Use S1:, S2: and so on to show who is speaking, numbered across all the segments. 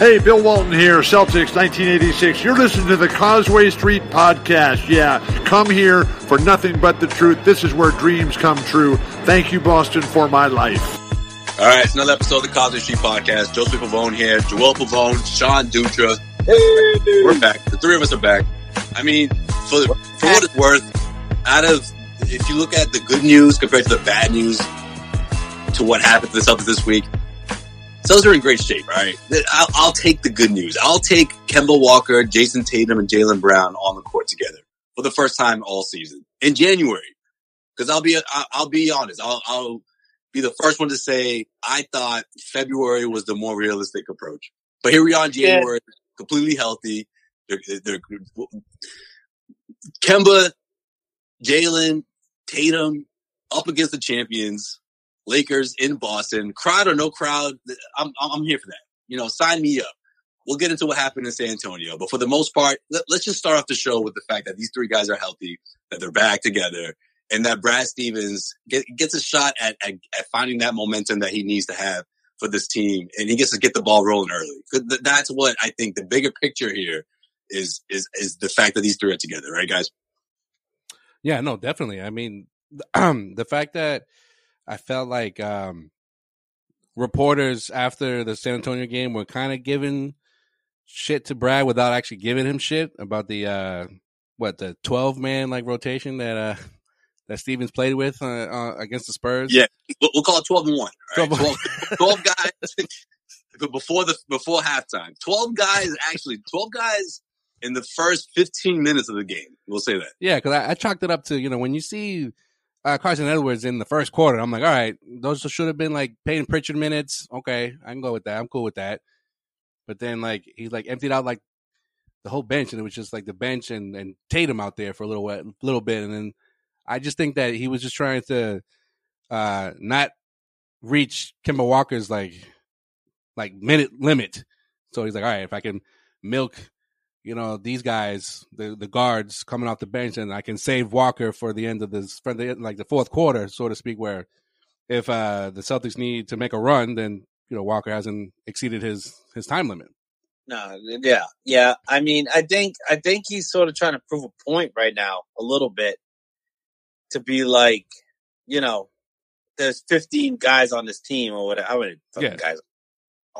S1: Hey, Bill Walton here, Celtics 1986. You're listening to the Causeway Street Podcast. Yeah, come here for nothing but the truth. This is where dreams come true. Thank you, Boston, for my life.
S2: All right, it's another episode of the Causeway Street Podcast. Joseph Pavone here, Joel Pavone, Sean Dutra. Hey. We're back. The three of us are back. I mean, for, for what it's worth, out of, if you look at the good news compared to the bad news to what happened to the Celtics this week, Celtics are in great shape, right? I'll, I'll, take the good news. I'll take Kemba Walker, Jayson Tatum, and Jaylen Brown on the court together for the first time all season in January. Because I'll be, I'll be honest. I'll, I'll be the first one to say I thought February was the more realistic approach. But here we are in January, yeah. completely healthy. They're, they're, Kemba, Jaylen, Tatum up against the champions. Lakers in Boston, crowd or no crowd, I'm I'm here for that. You know, sign me up. We'll get into what happened in San Antonio, but for the most part, let, us just start off the show with the fact that these three guys are healthy, that they're back together, and that Brad Stevens get, gets a shot at, at, at finding that momentum that he needs to have for this team, and he gets to get the ball rolling early. That's what I think the bigger picture here is is is the fact that these three are together, right, guys?
S3: Yeah, no, definitely. I mean, the fact that I felt like um, reporters after the San Antonio game were kind of giving shit to Brad without actually giving him shit about the uh, what the twelve man like rotation that uh, that Stevens played with uh, uh, against the Spurs.
S2: Yeah, we'll call it twelve and one. Right? 12, 12, 12 guys before the before halftime. Twelve guys actually. Twelve guys in the first fifteen minutes of the game. We'll say that.
S3: Yeah, because I, I chalked it up to you know when you see uh, Carson Edwards in the first quarter. I'm like, all right, those should have been like Payton Pritchard minutes. Okay, I can go with that. I'm cool with that. But then like he like emptied out like the whole bench, and it was just like the bench and and Tatum out there for a little little bit, and then I just think that he was just trying to uh not reach Kemba Walker's like like minute limit. So he's like, all right, if I can milk you know these guys, the the guards coming off the bench, and I can save Walker for the end of this, for the like the fourth quarter, so to speak. Where if uh, the Celtics need to make a run, then you know Walker hasn't exceeded his his time limit.
S4: No, yeah, yeah. I mean, I think I think he's sort of trying to prove a point right now, a little bit, to be like, you know, there's 15 guys on this team or whatever. How many yeah. guys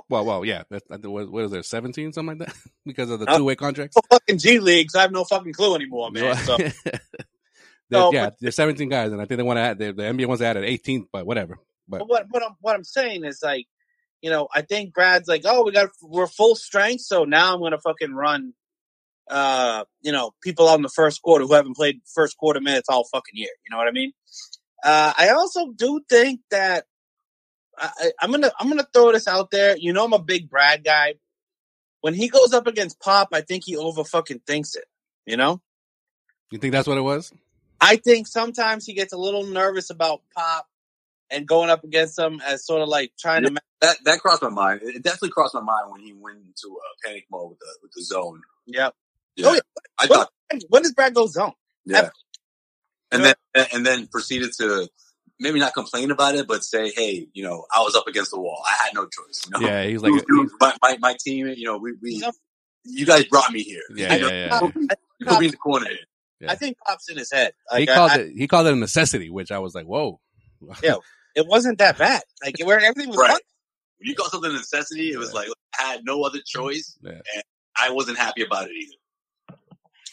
S3: well, well, yeah. That's, what, what is there? Seventeen, something like that, because of the two way contracts.
S4: Fucking G leagues. I have no fucking clue anymore, man. So.
S3: so yeah, but, there's 17 guys, and I think they want to add the, the NBA wants to add an 18th, but whatever. But,
S4: but what what I'm what I'm saying is like, you know, I think Brad's like, oh, we got we're full strength, so now I'm gonna fucking run, uh, you know, people on the first quarter who haven't played first quarter minutes all fucking year. You know what I mean? Uh, I also do think that I, am gonna I'm gonna throw this out there. You know, I'm a big Brad guy. When he goes up against Pop, I think he over fucking thinks it. You know.
S3: You think that's what it was?
S4: I think sometimes he gets a little nervous about Pop and going up against him as sort of like trying to.
S2: That that crossed my mind. It definitely crossed my mind when he went into a panic mode with the with the zone.
S4: Yep.
S2: Yeah,
S4: Oh, yeah.
S2: I
S4: When,
S2: thought.
S4: when does Brad go zone?
S2: Yeah, and
S4: Yeah.
S2: then and then proceeded to maybe not complain about it, but say, hey, you know, I was up against the wall. I had no choice. You know?
S3: Yeah, he's like,
S2: my, my my team. You know, we we you guys brought me here.
S3: Yeah,
S2: You know,
S3: yeah, yeah.
S2: You put me in the corner here.
S3: Yeah.
S4: I think Pop's in his head.
S3: he
S4: Like, I-
S3: called
S4: I-
S3: it. He called it a necessity, which I was like, whoa.
S4: Yeah. it wasn't that bad. Like where everything was
S2: Right.
S4: fun.
S2: When you call something a necessity, it was like I had no other choice,
S3: Yeah.
S2: and I wasn't happy about it either.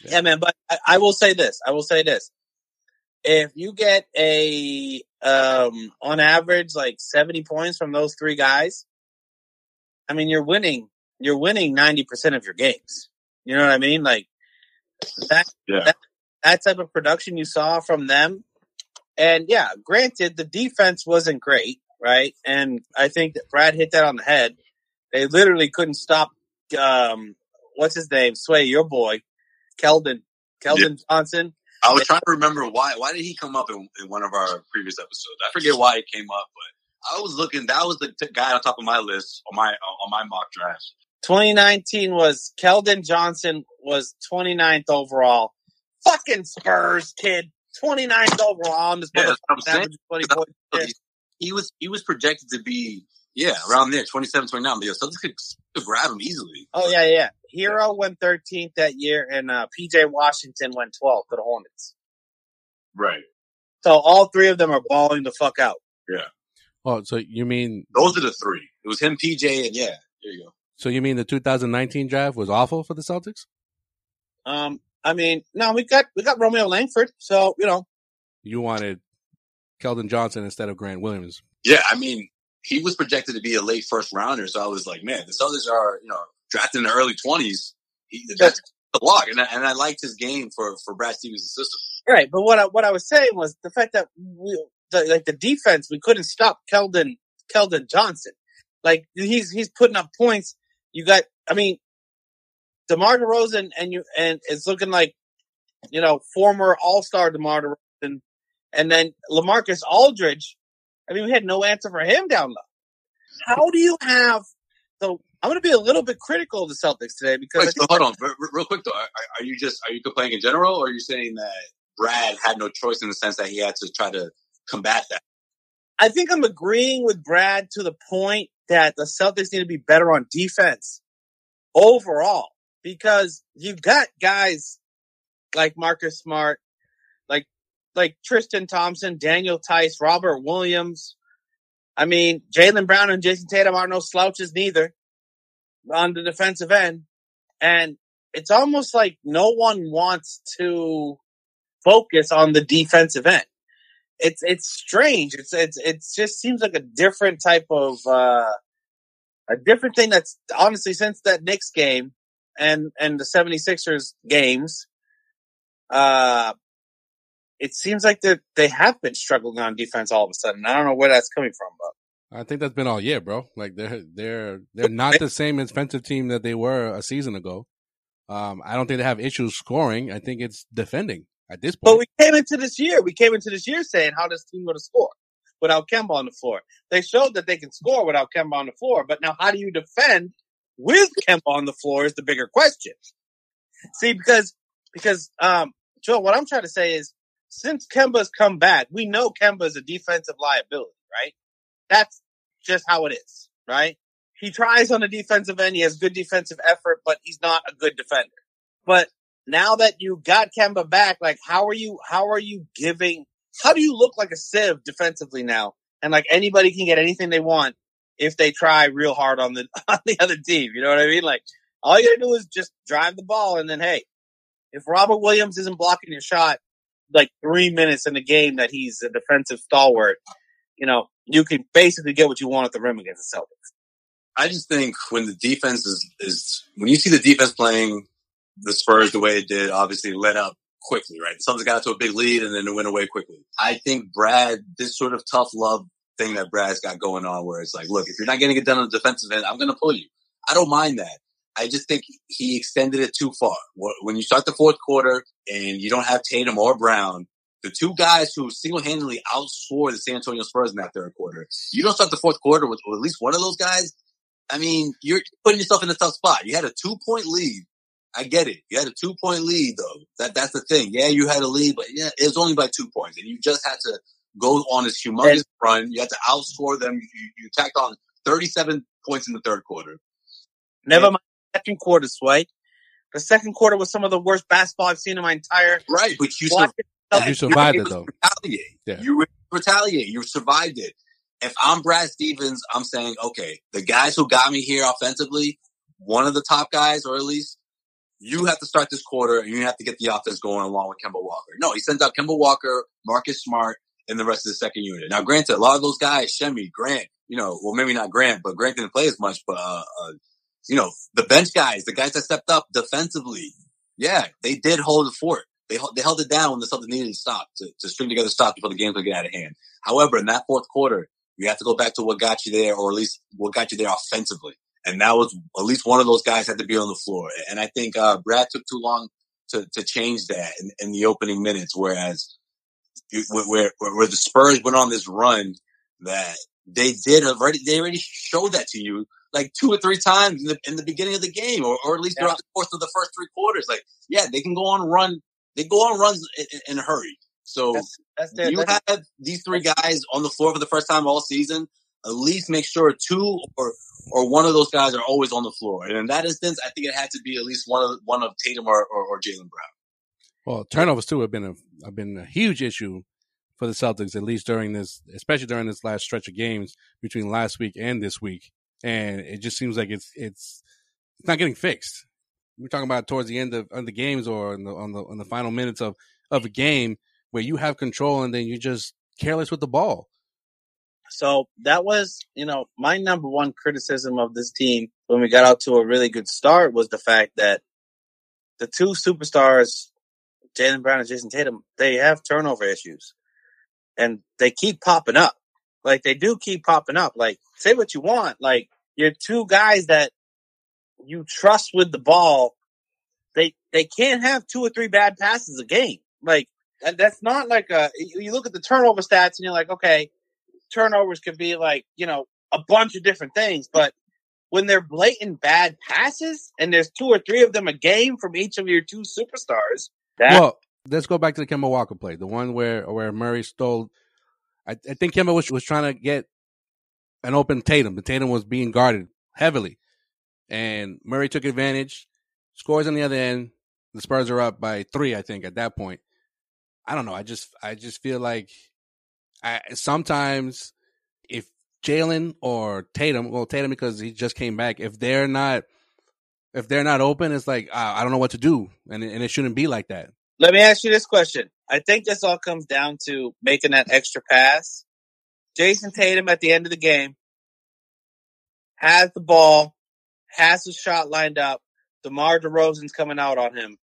S4: Yeah, man. But I, I will say this. I will say this. If you get a um on average like seventy points from those three guys, I mean you're winning. You're winning ninety percent of your games. You know what I mean? Like that.
S2: Yeah.
S4: That, that type of production you saw from them. And yeah, granted, the defense wasn't great, right? And I think that Brad hit that on the head. They literally couldn't stop. Um, what's his name? Sway, your boy, Keldon, Keldon Johnson.
S2: I was trying to remember why why did he come up in, in one of our previous episodes? I forget why he came up, but I was looking. That was the t- guy on top of my list on my on my mock draft.
S4: 2019 was Keldon Johnson was 29th overall. Fucking Spurs kid, 29th overall. I'm just
S2: Yeah, I'm saying.
S4: average 20 points.
S2: He was he was projected to be yeah around there 27, 29. But yeah, Celtics could grab him easily.
S4: Oh yeah, yeah. Herro went 13th that year, and uh, PJ Washington went 12th to the Hornets.
S2: Right.
S4: So all three of them are balling the fuck out. Yeah.
S3: Oh, so you mean
S2: Those are the three. It was him, PJ, and yeah, there you go.
S3: so you mean the 2019 draft was awful for the Celtics?
S4: Um, I mean, no, we got we got Romeo Langford, so you know,
S3: You wanted Keldon Johnson instead of Grant Williams.
S2: Yeah, I mean, he was projected to be a late first rounder, so I was like, man, the Celtics are you know drafted in the early twenties. That's the lock, and I, and I liked his game for for Brad Stevens' system.
S4: right? But what I what I was saying was the fact that we, the, like the defense, we couldn't stop Keldon Keldon Johnson. Like he's he's putting up points. You got, I mean, DeMar DeRozan and you and it's looking like, you know, former All Star DeMar DeRozan, and then Lamarcus Aldridge. I mean, we had no answer for him down low. How do you have? So I'm going to be a little bit critical of the Celtics today because
S2: Wait, so hold on, re- re- real quick though, are, are you just are you complaining in general, or are you saying that Brad had no choice in the sense that he had to try to combat that?
S4: I think I'm agreeing with Brad to the point that the Celtics need to be better on defense overall because you've got guys like Marcus Smart, like like Tristan Thompson, Daniel Theis, Robert Williams. I mean, Jaylen Brown and Jayson Tatum are no slouches neither on the defensive end. And it's almost like no one wants to focus on the defensive end it's it's strange. It's it's it just seems like a different type of uh a different thing that's honestly since that Knicks game and and the 76ers games uh it seems like that they have been struggling on defense all of a sudden. I don't know where that's coming from, but
S3: I think that's been all year, bro. Like they're they're they're not the same defensive team that they were a season ago. Um, I don't think they have issues scoring. I think it's defending at this point.
S4: but we came into this year, we came into this year saying how does team going to score without Kemba on the floor? They showed that they can score without Kemba on the floor, but now how do you defend with Kemba on the floor is the bigger question. See, because because um, Joe, what I'm trying to say is since Kemba's come back, we know Kemba is a defensive liability, right? That's just how it is, right? He tries on the defensive end, he has good defensive effort, but he's not a good defender. But now that you got Kemba back, like how are you how are you giving how do you look like a sieve defensively now? And like anybody can get anything they want if they try real hard on the on the other team. You know what I mean? Like all you gotta do is just drive the ball and then hey, if Robert Williams isn't blocking your shot like three minutes in the game that he's a defensive stalwart, you know, you can basically get what you want at the rim against the Celtics.
S2: I just think when the defense is is when you see the defense playing the Spurs the way it did, obviously let up quickly, right? Something got to a big lead and then it went away quickly. I think Brad, this sort of tough love thing that Brad's got going on, where it's like, look, if you're not getting it done on the defensive end, I'm going to pull you. I don't mind that. I just think he extended it too far. When you start the fourth quarter and you don't have Tatum or Brown, the two guys who single-handedly outscored the San Antonio Spurs in that third quarter. You don't start the fourth quarter with, at least one of those guys. I mean, you're putting yourself in a tough spot. You had a two-point lead. I get it. You had a two-point lead, though. That that's the thing. Yeah, you had a lead, but yeah, it was only by two points, and you just had to go on this humongous
S4: And-
S2: run. You had to outscore them. You, you tacked on 37 points in the third quarter.
S4: Never mind the second quarter, Sway. The second quarter was some of the worst basketball I've seen in my entire
S2: Right, but you.
S3: You survived it though.
S2: Retaliate.
S3: Yeah.
S2: You retaliate. You survived it. If I'm Brad Stevens, I'm saying, okay, the guys who got me here offensively, one of the top guys, or at least you have to start this quarter and you have to get the offense going along with Kemba Walker. No, he sends out Kemba Walker, Marcus Smart, and the rest of the second unit. Now, granted, a lot of those guys, Semi, Grant, you know, well, maybe not Grant, but Grant didn't play as much, but, uh, uh, you know, the bench guys, the guys that stepped up defensively, yeah, they did hold the fort. They, held- they held it down when the Celtics needed to stop, to, to string together stops before the game could get out of hand. However, in that fourth quarter, you have to go back to what got you there, or at least what got you there offensively. And that was at least one of those guys had to be on the floor. And I think uh, Brad took too long to, to change that in, in the opening minutes, whereas you- where, where, where the Spurs went on this run that they did already, they already showed that to you like two or three times in the, in the beginning of the game, or, or at least
S4: Yeah.
S2: throughout the course of the first three quarters. Like, yeah, they can go on run. They go on runs in, in, in a hurry. So
S4: That's, that's their,
S2: you
S4: that's,
S2: have these three guys on the floor for the first time all season. At least make sure two or or one of those guys are always on the floor. And in that instance, I think it had to be at least one of one of Tatum or, or, or Jaylen Brown.
S3: Well, turnovers too have been a have been a huge issue for the Celtics, at least during this, especially during this last stretch of games between last week and this week. And it just seems like it's it's it's not getting fixed. We're talking about towards the end of, of the games or the, on the on the final minutes of of a game where you have control and then you're just careless with the ball.
S4: So that was, you know, my number one criticism of this team when we got out to a really good start was the fact that the two superstars, Jaylen Brown and Jayson Tatum, they have turnover issues. And they keep popping up. Like they do keep popping up. Like say what you want. Like you're two guys that you trust with the ball. They they can't have two or three bad passes a game. Like that's not like a you you look at the turnover stats and you're like, okay, turnovers could be like, you know, a bunch of different things, but when they're blatant bad passes and there's two or three of them a game from each of your two superstars, that
S3: Well, let's go back to the Kemba Walker play, the one where where Murray stole. I, I think Kemba was was trying to get an open Tatum. The Tatum was being guarded heavily, and Murray took advantage. Scores on the other end. The Spurs are up by three, I think, at that point. I don't know. I just I just feel like I sometimes if Jaylen or Tatum, well Tatum because he just came back, if they're not if they're not open, it's like uh, I don't know what to do, and and it shouldn't be like that.
S4: let me ask you this question. I think this all comes down to making that extra pass. Jayson Tatum at the end of the game has the ball, has the shot lined up. DeMar DeRozan's coming out on him.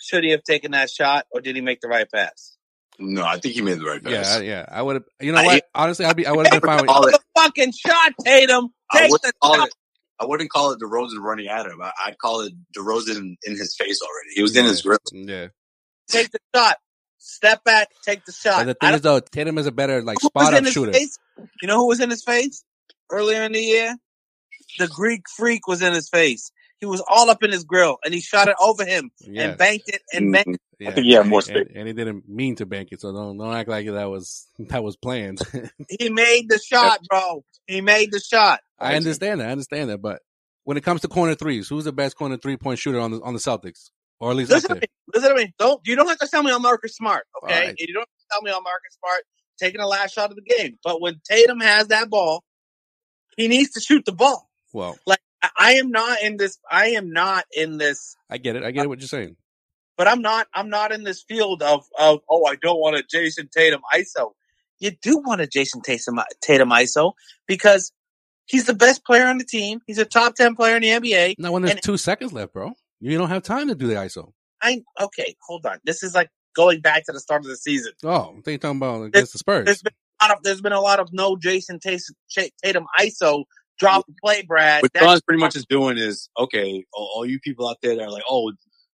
S4: Should he have taken that shot or did he make the right pass?
S2: No, I think he made the right pass.
S3: Yeah, yeah. I would have. You know
S2: I-
S3: what? Honestly, I'd be. I would have been fine with.
S2: All it-
S4: the fucking shot, Tatum.
S2: I
S4: Take the
S2: wouldn't call
S4: shot.
S2: it. I wouldn't call it DeRozan running at him. I, I'd call it DeRozan in his face already. He was in his grip.
S3: Yeah.
S4: Take the shot. Step back. Take the shot.
S3: But the thing is, though, Tatum is a better like spot
S4: in
S3: up shooter.
S4: face? You know who was in his face earlier in the year? The Greek freak was in his face. He was all up in his grill, and he shot it over him
S3: Yeah,
S4: and banked it and banked.
S2: Mhm.
S3: yeah.
S2: think he had more space.
S3: and, and he didn't mean to bank it, so don't don't act like that was that was planned.
S4: He made the shot, bro. He made the shot.
S3: I understand that. I understand that. But when it comes to corner threes, who's the best corner three point shooter on the on the Celtics, or at least up
S4: Listen to me. Listen to me. Don't you don't have to tell me on Marcus Smart, okay?
S3: All right.
S4: You don't have to tell me on Marcus Smart taking the last shot of the game. But when Tatum has that ball, he needs to shoot the ball.
S3: Well,
S4: like I am not in this. I am not in this.
S3: I get it. I get it. What you're saying.
S4: But I'm not. I'm not in this field of of. Oh, I don't want a Jayson Tatum ISO. You do want a Jayson Tatum Tatum ISO because he's the best player on the team. He's a top ten player in the NBA.
S3: Now, when there's
S4: And-
S3: two seconds left, bro, you don't have time to do the ISO.
S4: I okay. Hold on. This is like going back to the start of the season.
S3: Oh, they talking about against the Spurs.
S4: There's been a lot of there's been a lot of no Jayson Tatum, Tatum ISO drop the play, Brad.
S2: What
S4: That's-
S2: John's pretty much is doing is okay. All, all you people out there that are like, oh,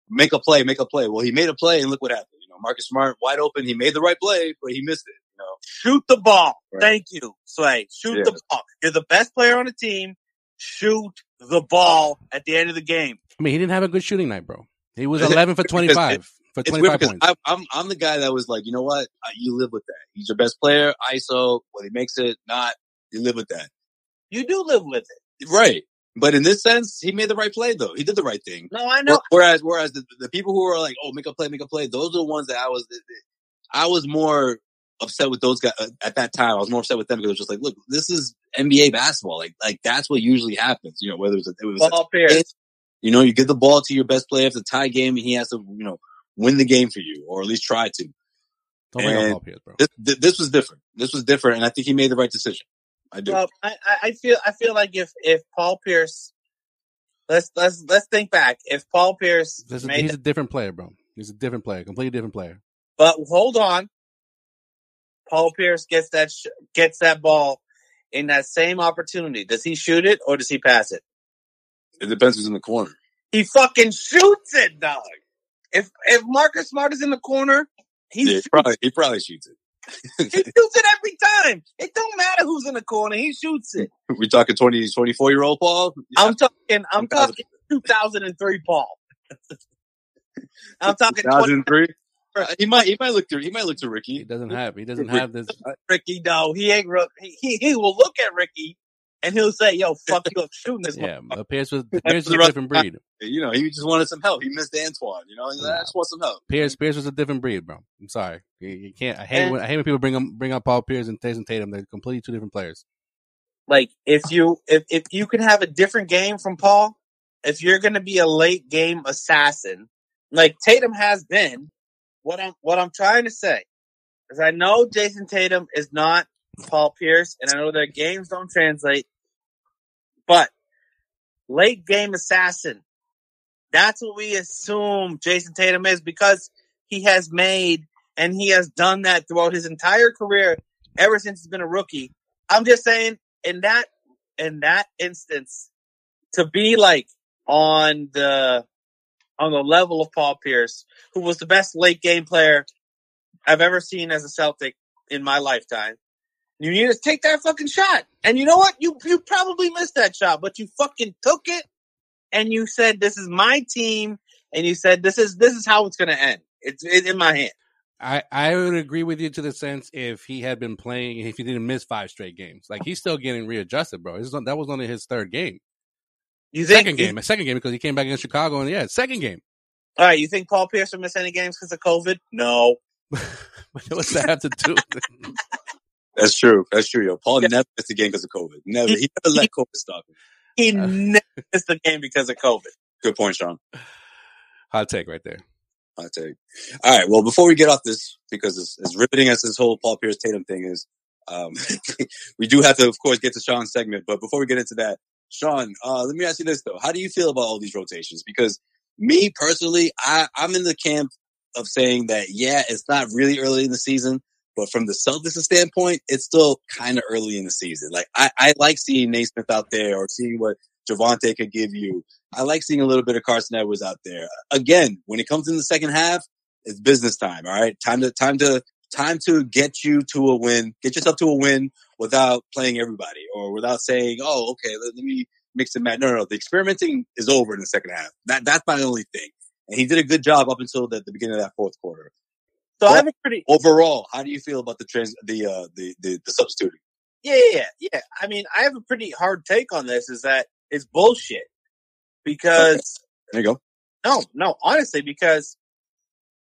S2: make a play, make a play. Well, he made a play, and look what happened. You know, Marcus Smart wide open. He made the right play, but he missed it. You know,
S4: Shoot the ball.
S2: Right.
S4: Thank you, Slay. Shoot
S2: Yeah.
S4: the ball. You're the best player on the team. Shoot the ball at the end of the game.
S3: I mean, he didn't have a good shooting night, bro. He was 11 for
S2: Because
S3: 25 for
S2: it's
S3: 25
S2: weird because
S3: points.
S2: I, I'm I'm the guy that was like, you know what, Uh, you live with that. He's your best player. ISO, whether he makes it, not, you live with that.
S4: You do live with it.
S2: Right. But in this sense, he made the right play though. He did the right thing.
S4: No, I know.
S2: Whereas, whereas the, the people who are like, "Oh, make a play, make a play," those are the ones that I was, I was more upset with those guys uh, at that time. I was more upset with them because it was just like, look, this is NBA basketball. Like, like that's what usually happens. You know, whether it was, a, it was a-
S4: Paul Pierce.
S2: you know, you give the ball to your best player. If it's a tie game, and he has to, you know, win the game for you, or at least try to.
S3: Don't bring up
S2: and-
S3: Paul Pierce, bro.
S2: This, this was different. This was different, and I think he made the right decision. I do.
S4: Well, I, I- I feel I feel like if if Paul Pierce, let's let's let's think back. If Paul Pierce
S3: This is,
S4: made,
S3: he's a different player, bro. He's a different player, completely different player.
S4: but hold on, Paul Pierce gets that sh- gets that ball in that same opportunity. Does he shoot it or does he pass it?
S2: it depends who's in the corner.
S4: He fucking shoots it, dog. If if Marcus Smart is in the corner, he
S2: Yeah, he probably he probably shoots it.
S4: he shoots it every time. It don't matter who's in the corner, he shoots it.
S2: we talking 20, 24 year old Paul. Yeah.
S4: I'm talking. I'm talking 2003 Paul. I'm talking
S2: 2003. Uh, he might he might look to he might look to Ricky.
S3: He
S2: Ricky.
S3: doesn't have he doesn't have this.
S4: Ricky. No, he ain't. He, he he will look at Ricky and he'll say, "Yo, fuck you, I'm shooting this."
S3: Yeah,
S4: motherfucker."
S3: but Pierce was Pierce was a different breed.
S2: You know, he just wanted some help. He missed Antoine. You know, like, I just want some help.
S3: Pierce Pierce was a different breed, bro. I'm sorry, you, you can't. I hate
S4: And-
S3: when I hate when people bring up bring up Paul Pierce and Jayson Tatum. They're completely two different players.
S4: Like if you if if you can have a different game from Paul, if you're going to be a late game assassin, like Tatum has been, what I'm what I'm trying to say is I know Jayson Tatum is not Paul Pierce, and I know their games don't translate, but late game assassin, that's what we assume Jayson Tatum is because he has made and he has done that throughout his entire career ever since he's been a rookie. I'm just saying in that in that instance to be like on the on the level of Paul Pierce, who was the best late game player I've ever seen as a Celtic in my lifetime. You need to take that fucking shot. And you know what? You you probably missed that shot, but you fucking took it and you said this is my team and you said this is this is how it's going to end. It's, it's in my hand.
S3: I, I would agree with you to the sense if he had been playing, if he didn't miss five straight games, like he's still getting readjusted, bro. That was only his third game,
S4: You think
S3: second game, a second game because he came back against Chicago, and yeah, second game.
S4: All right, you think Paul Pierce will miss any games because of COVID? No.
S3: What's that have to do? with it?
S2: That's true. That's true, yo. Paul
S4: Yeah.
S2: never missed a game because of COVID. Never.
S4: He-
S2: He never let COVID stop him.
S4: He
S3: Uh.
S4: never missed the game because of COVID.
S2: Good point, Sean.
S3: Hot take right there.
S2: Hot take. All right. Well, before we get off this, because it's as riveting as this whole Paul Pierce Tatum thing is, um, we do have to, of course, get to Sean's segment. But before we get into that, Sean, uh, let me ask you this though: How do you feel about all these rotations? Because me personally, I, I'm in the camp of saying that yeah, it's not really early in the season, but from the Celtics standpoint, it's still kind of early in the season. Like I, I like seeing Nesmith out there or seeing what Javonte could give you. I like seeing a little bit of Carson Edwards out there. Again, when it comes in the second half, it's business time. All right, time to time to time to get you to a win, get yourself to a win without playing everybody or without saying, "Oh, okay, let, let me mix and match." No, no, no. The experimenting is over in the second half. That that's my only thing. And he did a good job up until the, the beginning of that fourth quarter.
S4: So I have a pretty
S2: Overall, how do you feel about the trans the uh the the, the substituting?
S4: yeah, yeah, yeah. I mean, I have a pretty hard take on this. Is that it's bullshit because
S2: There you go.
S4: no, no, honestly, because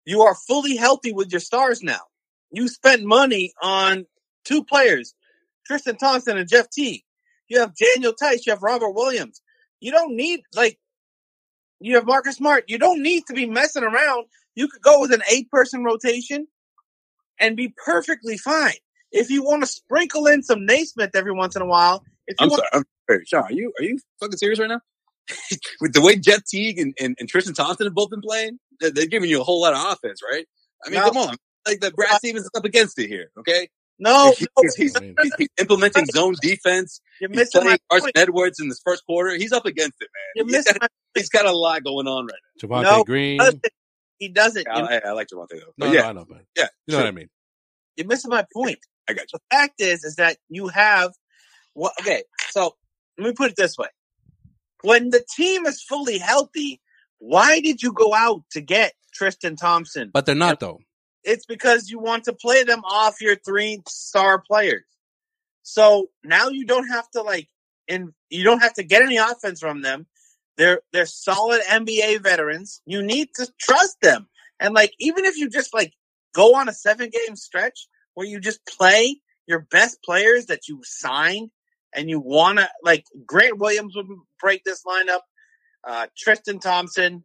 S4: you are fully healthy with your stars now. You spent money on two players, Tristan Thompson and Jeff T. You have Daniel Theis. You have Robert Williams. You don't need like you have Marcus Smart. You don't need to be messing around. You could go with an eight-person rotation and be perfectly fine. If you want to sprinkle in some Nesmith every once in a while, if you
S2: I'm
S4: want
S2: sorry. I'm sorry. Sean, are you are you fucking serious right now? With the way Jeff Teague and, and, and Tristan Thompson have both been playing, they're, they're giving you a whole lot of offense, right? I mean,
S4: No.
S2: come on. Like the Brad Stevens is up against it here, okay?
S4: no,
S2: He's,
S4: no,
S2: he's, he's, he's implementing zone defense.
S4: you're
S2: He's
S4: missing my
S2: playing Carson. Edwards in this first quarter. He's up against it, man.
S4: You're
S2: man. He's
S4: missing
S2: got,
S4: my
S2: he's got a lot going on right
S3: now.
S4: Javonte No,
S3: Green.
S4: Listen, he doesn't.
S2: I,
S4: You,
S2: I, I like Javonte though.
S3: No,
S2: But
S3: no,
S2: yeah,
S3: I know, but
S2: yeah,
S3: you know
S2: sure.
S3: what I mean.
S4: you're missing my point.
S2: I got you.
S4: The fact is, is that you have what? Okay, so let me put it this way: when the team is fully healthy, why did you go out to get Tristan Thompson?
S3: But they're not though.
S4: it's because you want to play them off your three star players. So now you don't have to like, and you don't have to get any offense from them. They're they're solid NBA veterans. You need to trust them, and like even if you just like go on a seven game stretch where you just play your best players that you signed, and you want to like Grant Williams would break this lineup, uh, Tristan Thompson,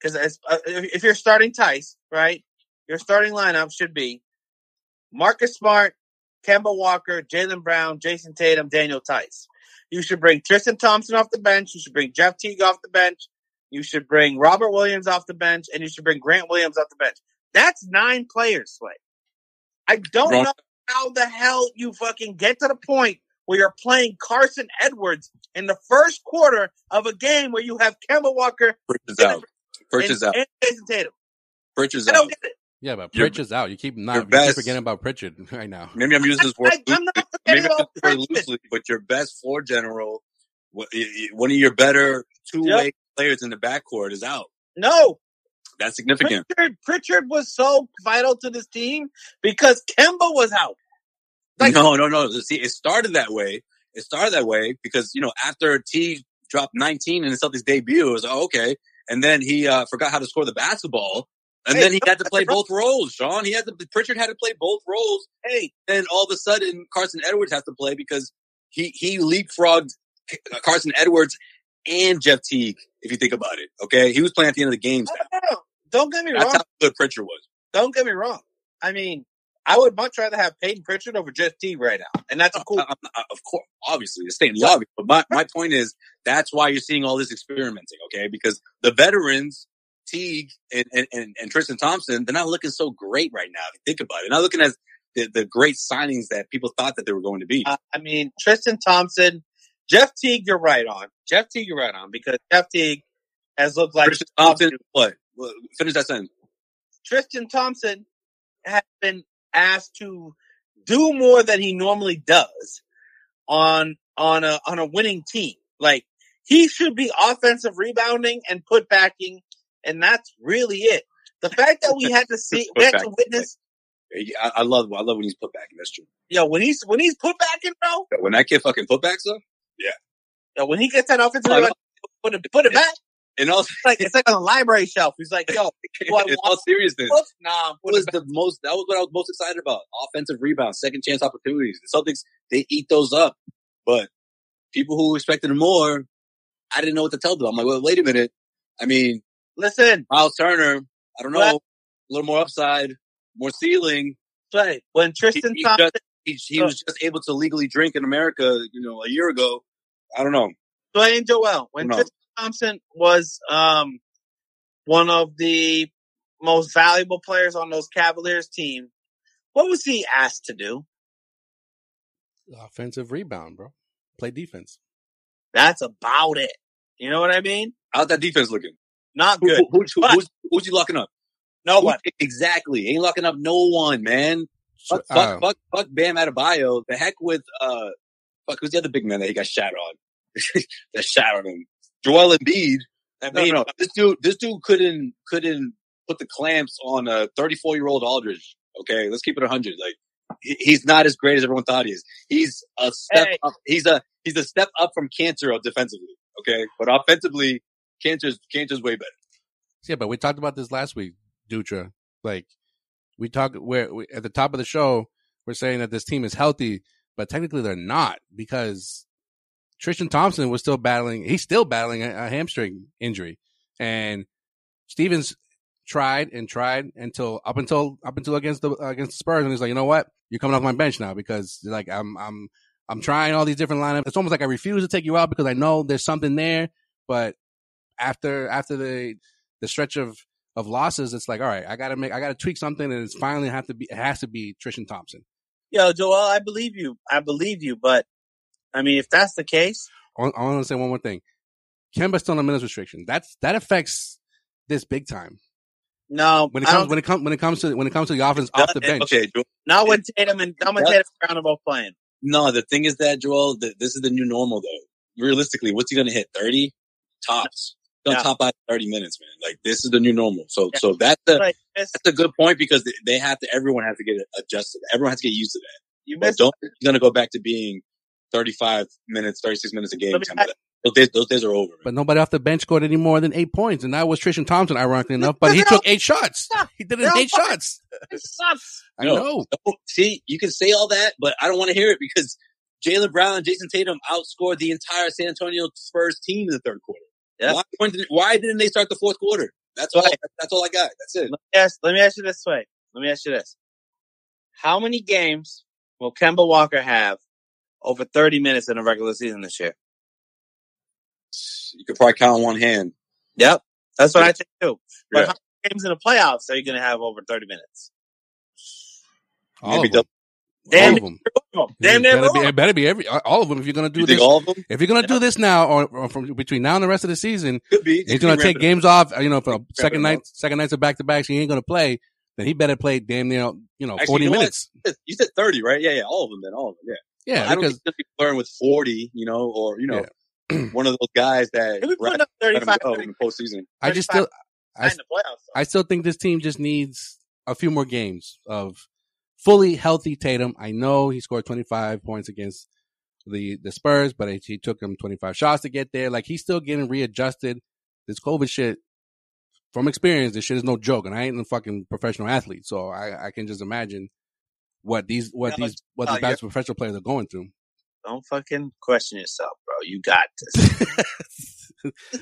S4: because uh, if you're starting Theis, right, your starting lineup should be Marcus Smart, Kemba Walker, Jaylen Brown, Jayson Tatum, Daniel Theis. You should bring Tristan Thompson off the bench. You should bring Jeff Teague off the bench. You should bring Robert Williams off the bench, and you should bring Grant Williams off the bench. That's nine players, Slay. I don't
S2: Wrong.
S4: know how the hell you fucking get to the point where you're playing Carson Edwards in the first quarter of a game where you have Kemba Walker
S2: Pritchard's out.
S4: And,
S2: out.
S4: and Jayson Tatum. I
S2: out.
S4: don't get it.
S3: Yeah, but
S2: Your-
S3: Pritchard's out. You keep not
S2: your
S3: you keep forgetting about Pritchard right now.
S2: Maybe I'm using this word
S4: I, I'm not
S2: loosely. Maybe I'm
S4: about
S2: this word loosely, but your best floor general, wh- y- y- one of your better two-way players in the backcourt is out.
S4: No,
S2: That's significant.
S4: Pritchard, Pritchard was so vital to this team because Kemba was out. Like-
S2: no, no, no. See, it started that way. It started that way because, you know, after T dropped 19 in the Celtics debut, it was oh, okay. And then he uh, forgot how to score the basketball. And
S4: Hey,
S2: then he had to play both roles, Sean. He had to, Pritchard had to play both roles.
S4: Hey,
S2: Then all of a sudden, Carson Edwards has to play because he, he leapfrogged uh, Carson Edwards and Jeff Teague, if you think about it. Okay. He was playing at the end of the games.
S4: no, no, no. don't get me
S2: That's
S4: wrong.
S2: how good Pritchard was.
S4: Don't get me wrong. I mean, I would much rather have Payton Pritchard over Jeff Teague right now, and that's a uh, cool.
S2: I- I'm- I- of course, obviously, it's stating the obvious. But my, my point is, that's why you're seeing all this experimenting, okay? Because the veterans, Teague and, and, and, and Tristan Thompson, they're not looking so great right now. If you think about it, they're not looking as the, the great signings that people thought that they were going to be.
S4: Uh, I mean, Tristan Thompson, Jeff Teague, you're right on. Jeff Teague, you're right on because Jeff Teague has looked like
S2: Tristan Thompson, what? Finish that sentence.
S4: Tristan Thompson has been asked to do more than he normally does on on a on a winning team. Like he should be offensive rebounding and put backing, and that's really it. The fact that we had to see, we had to witness,
S2: I, I love, I love when he's put back. That's true.
S4: yo, when he's when he's put backing, bro,
S2: When that kid fucking put back stuff,
S4: yo, when he gets that offensive rebound, put it put it back,
S2: and also,
S4: it's like it's like on the library shelf. He's like, yo, I
S2: in all seriousness?
S4: Nah,
S2: That was the most. That was what I was most excited about. Offensive rebounds, second chance opportunities. The Celtics they eat those up, but people who expected more, I didn't know what to tell them. I'm like, well, wait a minute. I mean,
S4: Listen,
S2: Miles Turner, I don't know,
S4: Well-
S2: a little more upside, more ceiling.
S4: play when Tristan
S2: he
S4: Thompson.
S2: He, he was just able to legally drink in America, you know, a year ago. I don't know.
S4: Dwayne Joel, when
S2: No.
S4: Tristan Thompson was um, one of the most valuable players on those Cavaliers team, what was he asked to do?
S3: Offensive rebound, bro. Play defense.
S4: That's about it. You know what I mean?
S2: How's that defense looking?
S4: Not good.
S2: who, who, who, who's, who's he locking up?
S4: No one.
S2: exactly. Ain't locking up no one, man. Fuck, fuck, fuck, fuck Bam Adebayo. The heck with, uh, fuck, who's the other big man that he got shot on? that shot on him. Joel Embiid.
S4: I
S2: No,
S4: mean,
S2: no, this dude, this dude couldn't, couldn't put the clamps on a 34 year old Aldridge. Okay. Let's keep it 100. Like, he- he's not as great as everyone thought he is. He's a step
S4: Hey.
S2: up. He's a, he's a step up from Kanter defensively. Okay. But offensively, Kanter's, Kanter's way better.
S3: Yeah, but we talked about this last week, Dutra. Like we talked where we, at the top of the show, we're saying that this team is healthy, but technically they're not because Tristan Thompson was still battling. He's still battling a, a hamstring injury, and Stevens tried and tried until up until up until against the against the Spurs, and he's like, you know what, you're coming off my bench now because like I'm I'm I'm trying all these different lineups. It's almost like I refuse to take you out because I know there's something there, but after after the the stretch of of losses, it's like, all right, I gotta make, I gotta tweak something, and it's finally have to be, it has to be Tristan Thompson.
S4: yo, Joel, I believe you. I believe you, but I mean, if that's the case,
S3: I, I want to say one more thing. Kemba's still on a minutes restriction. That's that affects this big time.
S4: No,
S3: When it comes when it comes when it comes to when it comes to the offense off the bench.
S2: Okay, Joel.
S4: not when Tatum and not when
S2: Yeah.
S4: Tatum and Brown are both playing.
S2: No, the thing is that Joel, that this is the new normal though. Realistically, what's he gonna hit? Thirty tops. He's gonna
S4: Yeah.
S2: top out thirty minutes, man. Like this is the new normal. So,
S4: Yeah.
S2: so that's the
S4: Like,
S2: that's a good point because they- they have to. Everyone has to get adjusted. Everyone has to get used to that.
S4: you
S2: But don't he's gonna go back to being thirty-five minutes, thirty-six minutes a game.
S4: Let me
S2: Time of. Those days, those days are over. Man.
S3: But nobody off the bench scored any more than eight points, and that was Tristan Thompson, ironically enough. But he took eight shots. He did it in
S4: They're all
S3: eight
S4: fucking-
S3: shots. I
S2: No.
S3: know.
S2: Don't- See, you can say all that, but I don't want to hear it because Jaylen Brown and Jayson Tatum outscored the entire San Antonio Spurs team in the third quarter.
S4: Yeah.
S2: Why, when did- why didn't they start the fourth quarter? That's all.
S4: Right.
S2: That's all I got. That's it.
S4: Let me ask, let me ask you this way. Let me ask you this. How many games will Kemba Walker have over 30 minutes in a regular season this year?
S2: You could probably count on one hand.
S4: Yep. That's what I think too. But
S2: Yeah.
S4: how many games in the playoffs are you going to have over 30 minutes?
S3: All
S2: Maybe
S3: of them.
S4: Damn
S3: all of them.
S4: Damn
S3: it
S4: near
S3: better, be,
S4: all.
S3: it better be every all of them. If you're gonna do
S2: You
S3: this,
S2: think all of them
S3: if you're gonna do this now, or, or from between now and the rest of the season,
S2: could be?
S3: he's gonna take games off. You know, for second night,
S2: up.
S3: second nights of back to backs, he ain't gonna play. Then he better play damn near you know
S2: Actually,
S3: forty
S2: you know what?
S3: minutes.
S2: You said thirty, right? Yeah, yeah. All of them. Then all of them. Yeah.
S3: Yeah,
S2: I don't think he'll be playing with forty. You know, or you know, one of those guys that
S4: He'll up 35
S2: go in the postseason.
S3: I just still I,
S4: in the playoffs.
S3: I still think this team just needs a few more games of fully healthy Tatum. I know he scored 25 points against the the Spurs, but he took him 25 shots to get there. Like he's still getting readjusted. This COVID shit, from experience, this shit is no joke, and I ain't a fucking professional athlete, so I, I can just imagine what these what
S4: No,
S3: these what
S4: no,
S3: these best professional players are going through.
S4: Don't fucking question yourself, bro. You got this.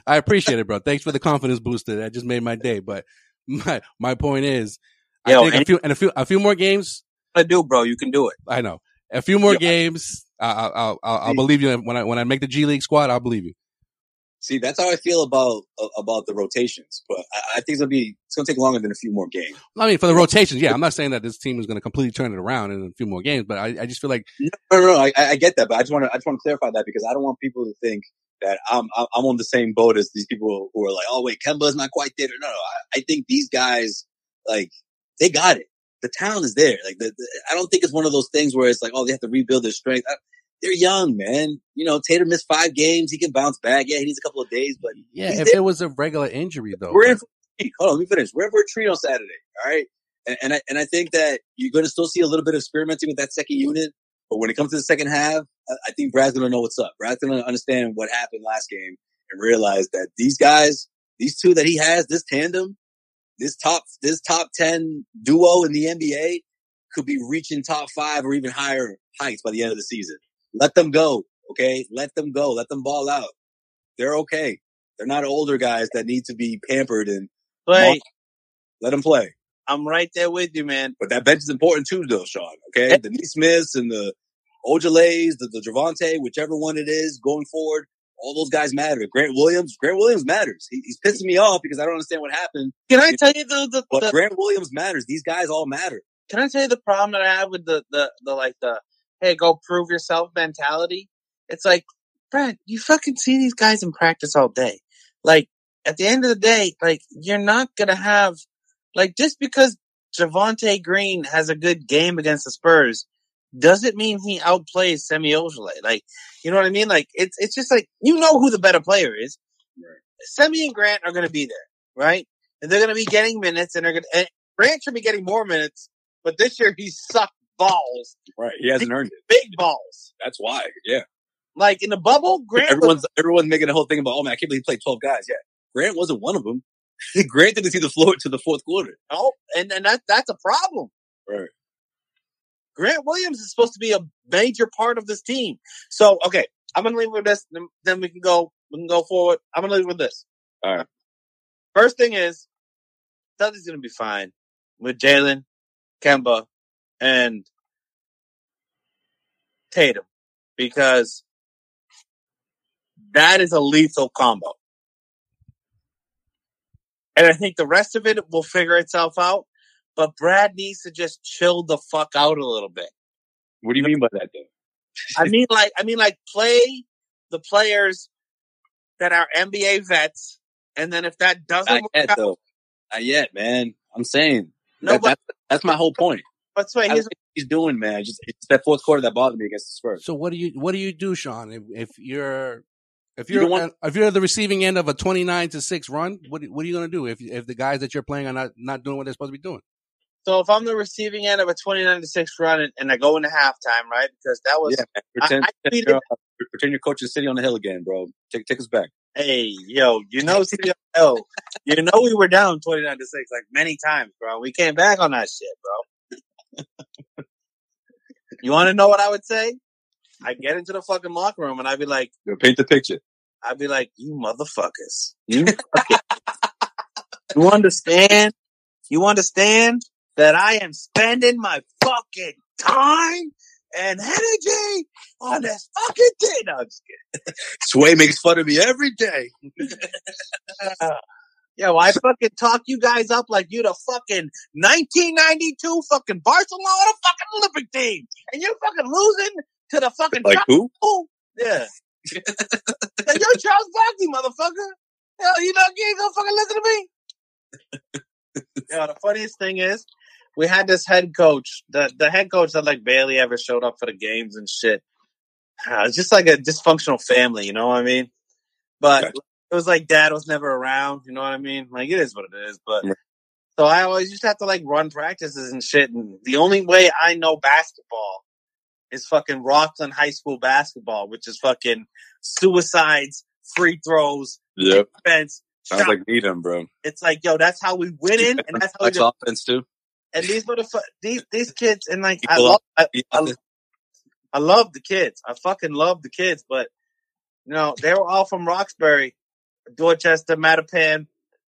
S3: I appreciate it, bro. Thanks for the confidence booster. That just made my day. But my my point is,
S4: Yo,
S3: I think a few and a few a few more games.
S4: I do, bro. You can do it.
S3: I know a few more
S2: Yeah.
S3: games. I- I'll, I'll, I'll, I'll believe you when I when I make the G League squad. I'll believe you.
S2: See, that's how I feel about about the rotations. But I, I think it's gonna be it's gonna take longer than a few more games.
S3: I mean, for the rotations, yeah. I'm not saying that this team is going to completely turn it around in a few more games, but I, I just feel like
S2: No, no, no. I, I get that, but I just want to I just want to clarify that because I don't want people to think that I'm I'm I'm on the same boat as these people who are like, oh wait, Kemba's not quite there. No, no. I, I think these guys like they got it. The talent is there. Like the, the, I don't think it's one of those things where it's like, oh, they have to rebuild their strength. I, they're young, man. You know, Tatum missed five games. He can bounce back. Yeah, he needs a couple of days, but
S3: yeah, if
S2: there.
S3: it was a regular injury though,
S2: we're in for a treat. Hold on, let me finish. We're in for a treat on Saturday. All right. And, and I, and I think that you're going to still see a little bit of experimenting with that second unit. But when it comes to the second half, I, I think Brad's going to know what's up. Brad's going to understand what happened last game and realize that these guys, these two that he has, this tandem, this top, this top 10 duo in the NBA could be reaching top five or even higher heights by the end of the season. Let them go. Okay. Let them go. Let them ball out. They're okay. They're not older guys that need to be pampered and
S4: Play.
S2: let them play.
S4: I'm right there with you, man.
S2: But that bench is important too, though, Sean. Okay, the Smiths and the Ojeleyes, the, the Javonte, whichever one it is going forward, all those guys matter. Grant Williams, Grant Williams matters. He, he's pissing me off because I don't understand what happened.
S4: Can I tell you the, the,
S2: But
S4: the
S2: Grant Williams matters. These guys all matter.
S4: can I tell you the problem that I have with the, the, the like the, hey, go prove yourself mentality? It's like, Brad, you fucking see these guys in practice all day. Like, at the end of the day, like, you're not gonna have, like, just because Javonte Green has a good game against the Spurs, doesn't mean he outplays Semi Ojeleye. Like, you know what I mean? Like, it's, it's just like, you know who the better player is. Semi and Grant are gonna be there, right? And they're gonna be getting minutes and they're gonna, and Grant should be getting more minutes, but this year he sucked balls,
S2: Right. He hasn't earned it.
S4: big balls.
S2: That's why. Yeah.
S4: Like in the bubble, Grant was,
S2: Everyone's everyone's making a whole thing about, oh man, I can't believe he played 12 guys. Yeah. Grant wasn't one of them. Grant didn't see the floor to the fourth quarter.
S4: no, and, and that, that's a problem.
S2: Right.
S4: Grant Williams is supposed to be a major part of this team. So, okay, I'm gonna leave with this, then, we can go, we can go forward. I'm gonna leave with this.
S2: All right.
S4: First thing is, Dudley's gonna be fine with Jaylen, Kemba, and Tatum because that is a lethal combo. And I think the rest of it will figure itself out. But Brad needs to just chill the fuck out a little bit.
S2: What do you mean by that though?
S4: I mean, like, I mean, like, play the players that are NBA vets, and then if that doesn't
S2: Not
S4: work
S2: yet
S4: out,
S2: though. Not yet, man. I'm saying
S4: No,
S2: that,
S4: but-
S2: that's that's my whole point.
S4: That's why he's
S2: what he's doing, man. Just it's that fourth quarter that bothered me against the Spurs.
S3: So what do you what do you do, Sean? If, if you're if
S2: You
S3: you're
S2: don't want-
S3: if you're the receiving end of a twenty nine to six run, what what are you going to do if if the guys that you're playing are not not doing what they're supposed to be doing?
S4: So if I'm the receiving end of a 29 to six run and, and I go into halftime, right? Because that was
S2: Yeah. Pretend,
S4: I- I
S2: pretend you're, uh, pretend you're coaching City on the Hill again, bro. Take take us back.
S4: Hey, yo, you know, yo, you know, we were down 29 to 6 like many times, bro. We came back on that shit, bro. you want to know what I would say? I get into the fucking locker room and I'd be like,
S2: Yo, Paint the picture.
S4: I'd be like, you motherfuckers. You you understand? You understand that I am spending my fucking time and energy on this fucking thing? No, I'm just
S2: Sway makes fun of me every day.
S4: Yo, I fucking talk you guys up like you the fucking 1992 fucking Barcelona fucking Olympic team, and you're fucking losing to the fucking
S2: Like who?
S4: Yeah, Like, you're Charles Barkley, motherfucker. Hell, you know you ain't gonna fucking listen to me. Yo, the funniest thing is, we had this head coach, the the head coach that like barely ever showed up for the games and shit. Uh, It's just like a dysfunctional family, you know what I mean? But
S2: Gotcha.
S4: it was like dad was never around, you know what I mean? Like it is what it is. But so I always used to have to like run practices and shit. And the only way I know basketball is fucking Rockland High School basketball, which is fucking suicides, free throws,
S2: Yep.
S4: defense.
S2: Sounds
S4: shot.
S2: like Needham, bro.
S4: it's like, yo, that's how we win in, and that's how we
S2: offense too.
S4: And these motherfuckers, these these kids, and like I love, I, I, I love the kids. I fucking love the kids, but you know, they were all from Roxbury, Dorchester, Mattapan,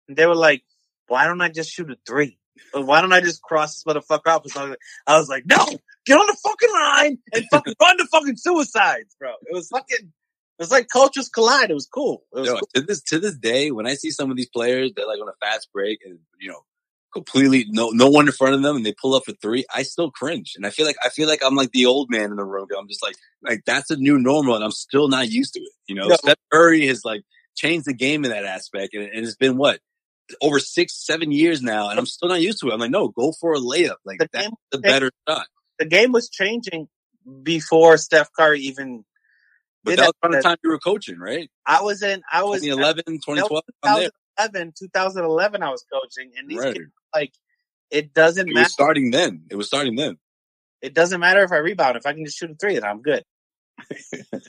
S4: and they were like, "Why don't I just shoot a three? Why don't I just cross this motherfucker out?" So I was like, I was like, "No, get on the fucking line and fucking run the fucking suicides, bro." It was fucking, it was like cultures collide. It was cool. It was
S2: Yo,
S4: cool.
S2: to this to this day, when I see some of these players, they're like on a fast break and you know, completely no no one in front of them, and they pull up for three. I still cringe, and I feel like I feel like I'm like the old man in the room. I'm just like like that's a new normal, and I'm still not used to it. You know,
S4: Yeah.
S2: Steph Curry has like changed the game in that aspect, and, and it's been what over six seven years now, and I'm still not used to it. I'm like, no, go for a layup. Like
S4: The
S2: that's
S4: game-
S2: the better shot.
S4: the game was changing before Steph Curry even.
S2: But that was around the time you were coaching, right?
S4: I was in. I was uh,
S2: 2011, 2012.
S4: 2011, 2011, I was coaching, and these
S2: Right.
S4: kids, like, it doesn't
S2: It
S4: matter.
S2: was starting then. It was starting then.
S4: It doesn't matter if I rebound. If I can just shoot a three, then I'm good.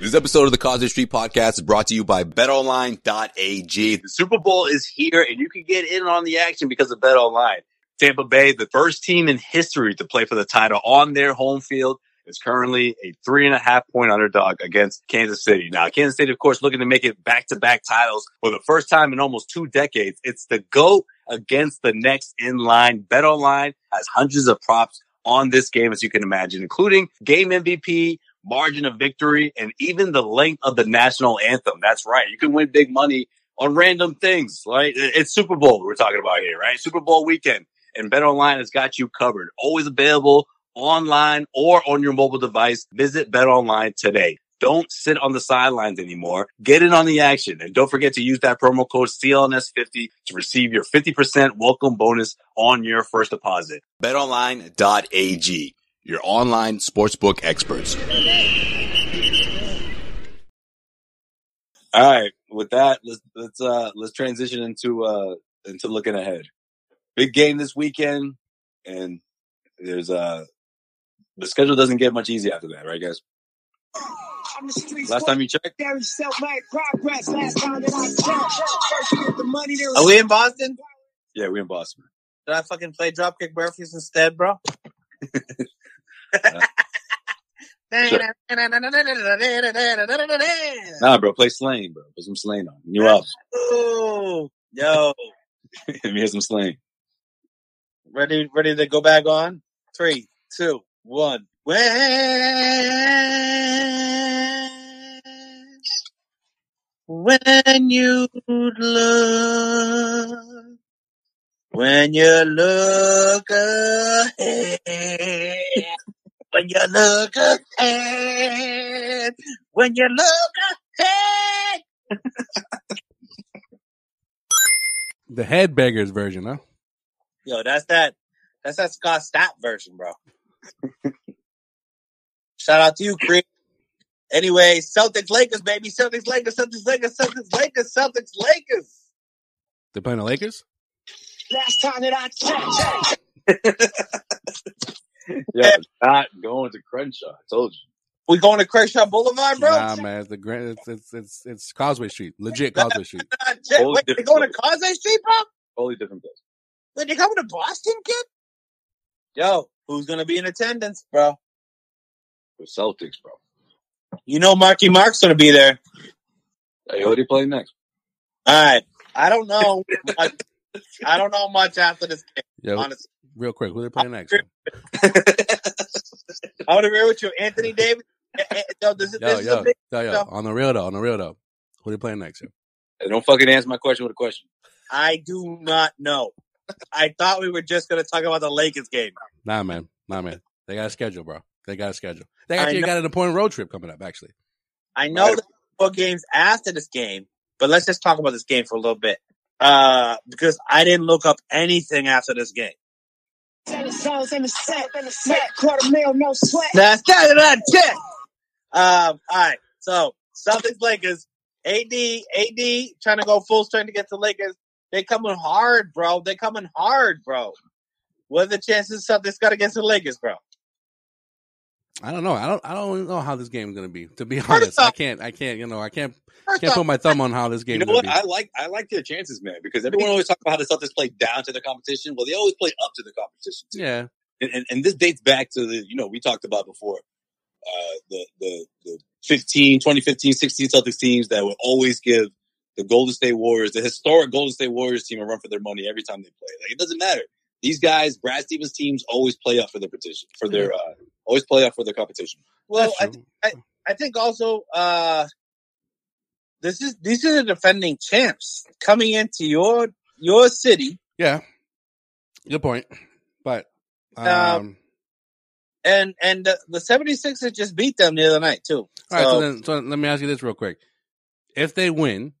S5: This episode of the Causeway Street Podcast is brought to you by BetOnline.ag.
S2: The Super Bowl is here and you can get in on the action because of BetOnline. Tampa Bay, the first team in history to play for the title on their home field, is currently a three and a half point underdog against Kansas City. Now, Kansas City, of course, looking to make it back to back titles for the first time in almost two decades. It's the GOAT against the next in line. Bet Online has hundreds of props on this game, as you can imagine, including game MVP, margin of victory, and even the length of the national anthem. That's right. You can win big money on random things, right? It's Super Bowl we're talking about here, right? Super Bowl weekend. And Bet Online has got you covered. Always available online or on your mobile device. Visit Bet Online today. Don't sit on the sidelines anymore. Get in on the action. And don't forget to use that promo code CLNS50 to receive your 50% welcome bonus on your first deposit.
S5: BetOnline.ag, your online sportsbook experts.
S2: All right. With that, let's let's uh let's transition into uh into looking ahead. Big game this weekend, and there's uh the schedule doesn't get much easier after that, right, guys? Last time you checked,
S4: Are we in Boston?
S2: yeah, we in Boston.
S4: Did I fucking play Dropkick Murphys instead, bro?
S2: Nah, bro, play Slaine, bro. Put some Slaine on. New album.
S4: Ooh, yo,
S2: Let me hear some Slaine.
S4: ready, ready to go back on? Three, two, one. When, when you look, when you look ahead, when you look ahead, when you look ahead.
S3: The headbangers version, huh?
S4: Yo, that's that. That's that Scott Stapp version, bro. Shout out to you, Creed. Anyway, Celtics, Lakers, baby. Celtics, Lakers, Celtics, Lakers, Celtics, Lakers, Celtics, Lakers.
S3: They're playing the Lakers.
S4: Last time that I checked.
S2: Yeah, not going to Crenshaw. I told you.
S4: We going to Crenshaw Boulevard, bro?
S3: Nah, man. It's the grand. It's, it's it's it's Causeway Street, legit Causeway Street.
S4: Nah, check.
S2: Totally
S4: Wait, they
S2: different
S4: going to. Causeway Street, bro?
S2: Totally different place.
S4: Wait, they coming to Boston, kid? Yo, who's gonna be in attendance, bro?
S2: The Celtics, bro.
S4: You know Marky Mark's gonna be there.
S2: Hey, who do you play next?
S4: All right. I don't know. much, I don't know much after this game,
S3: Yo,
S4: honestly.
S3: real quick, who they playing next?
S4: I would agree with you, Anthony Davis. eh, eh, Yo, this, is-
S3: Yo,
S4: this is
S3: yo,
S4: big.
S3: yo, yo.
S4: yo.
S3: On the real though, on the real though, who they playing next? Yo?
S2: Hey, don't fucking answer my question with a question.
S4: I do not know. I thought we were just gonna talk about the Lakers game.
S3: Nah, man, nah, man. They got a schedule, bro. They got a schedule. They actually got an important road trip coming up. Actually,
S4: I know
S2: Right.
S4: the four games after this game, but let's just talk about this game for a little bit. Uh, because I didn't look up anything after this game. That's that check. Um, all right. So Celtics Lakers, AD, AD trying to go full strength against the Lakers. They coming hard, bro. They coming hard, bro. What are the chances of Celtics got against the Lakers, bro?
S3: I don't know. I don't. I don't know how this game's gonna be. To be honest, I can't. I can't. You know, I can't.
S4: First
S3: Can't
S4: off,
S3: put my thumb on how this
S2: game.
S3: You
S2: know what?
S3: be.
S2: I like I like their chances, man, because everyone always talks about how the Celtics play down to the competition. Well, they always play up to the competition. Too.
S3: yeah,
S2: And, and, and this dates back to the, you know, we talked about before, uh, the, the, the 15, 2015, 16 Celtics teams that would always give the Golden State Warriors, the historic Golden State Warriors team a run for their money every time they play. Like, it doesn't matter. These guys, Brad Stevens teams always play up for their petition, for their, uh, always play up for their competition.
S4: well, I,
S3: true.
S4: I think also uh this is these are the defending champs coming into your your city
S3: yeah. Good point. But um,
S4: Um, and and the, the 76ers just beat them the other night too.
S3: all right.
S4: So,
S3: So then, so let me ask you this real quick: If they win,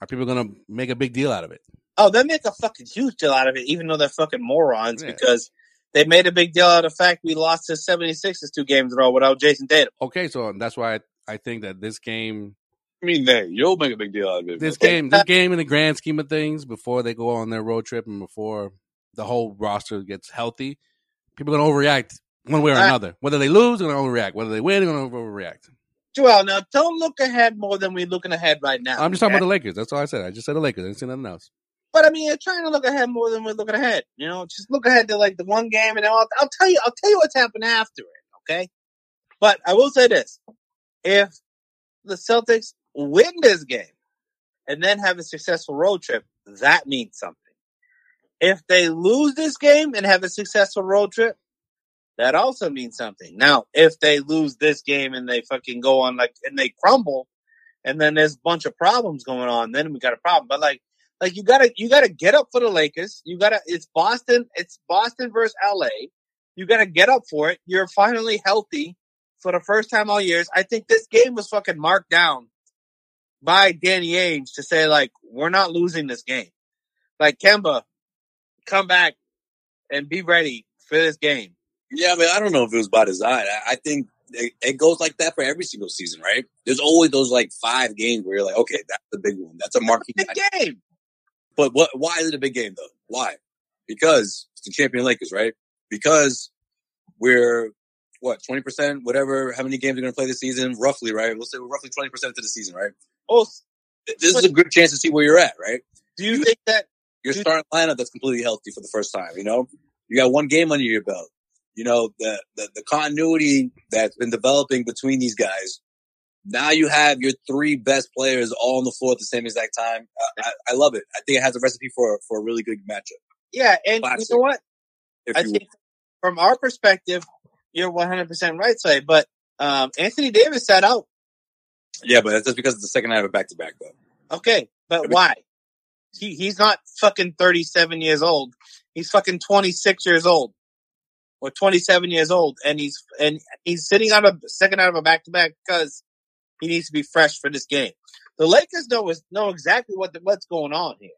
S3: are people gonna make a big deal out of it?
S4: oh, they make a fucking huge deal out of it, even though they're fucking morons
S3: Yeah.
S4: because they made a big deal out of the fact we lost to 76ers two games in a row without Jayson Tatum.
S3: Okay, so that's why I, I think that this game,
S2: I mean, they, you'll make a big deal out of it.
S3: this game, this game, in the grand scheme of things, before they go on their road trip and before the whole roster gets healthy, people are gonna overreact one way or another. Whether they lose, they're gonna overreact. Whether they win, they're gonna overreact.
S4: Joel, now don't look ahead more than we're looking ahead right now.
S3: I'm just talking about the Lakers. That's all I said. I just said the Lakers. I didn't say nothing else.
S4: But I mean, you're trying to look ahead more than we're looking ahead. You know, just look ahead to like the one game, and I'll, I'll tell you, I'll tell you what's happened after it. Okay, but I will say this: if the Celtics win this game and then have a successful road trip, that means something. If they lose this game and have a successful road trip, that also means something. Now, if they lose this game and they fucking go on like and they crumble, and then there's a bunch of problems going on, then we got a problem. But like like you gotta you gotta get up for the Lakers. You gotta it's Boston, it's Boston versus LA. You gotta get up for it. You're finally healthy for the first time all years. I think this game was fucking marked down by Danny Ainge to say like we're not losing this game. Like Kemba, come back and be ready for this game.
S2: Yeah, I mean, I don't know if it was by design. I, I think it, it goes like that for every single season, right? There's always those like five games where you're like, okay, that's the big one. That's a marquee.
S4: Big game.
S2: But what? Why is it a big game though? Why? Because it's the champion Lakers, right? Because we're what twenty percent, whatever. How many games we're going to play this season? Roughly, right? We'll say we're roughly twenty percent to the season, right?
S4: Oh,
S2: This is a good chance to see where you're at, right?
S4: do you think that
S2: You're starting lineup that's completely healthy for the first time. You know, you got one game under your belt. You know the the, the continuity that's been developing between these guys. Now you have your three best players all on the floor at the same exact time. I, I, I love it. I think it has a recipe for for a really good matchup.
S4: yeah, and
S2: Classic.
S4: you know what? I think from our perspective, you're 100% right, say, but um, Anthony Davis sat out.
S2: yeah, but that's just because it's the second night of a back to back though.
S4: Okay, but
S2: mean-
S4: why? He he's not fucking 37 years old. He's fucking 26 years old or 27 years old, and he's and he's sitting on a second out of a back to back because he needs to be fresh for this game. The Lakers know is know exactly what the, what's going on here.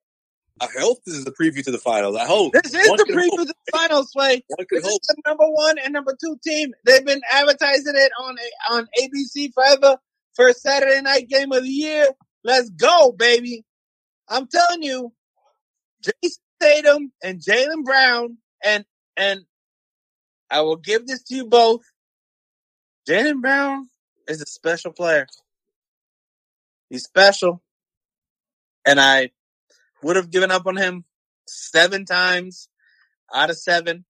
S2: I hope this is the preview to the finals. I hope
S4: This is
S2: One
S4: the preview
S2: hope.
S4: to the finals,
S2: could
S4: This is the number one and number two team. They've been advertising it on on ABC forever. First Saturday night game of the year. Let's go, baby. I'm telling you, Jayson Tatum and Jaylen Brown, and and I will give this to you both. Jaylen Brown is a special player. He's special. And I would have given up on him seven times out of seven.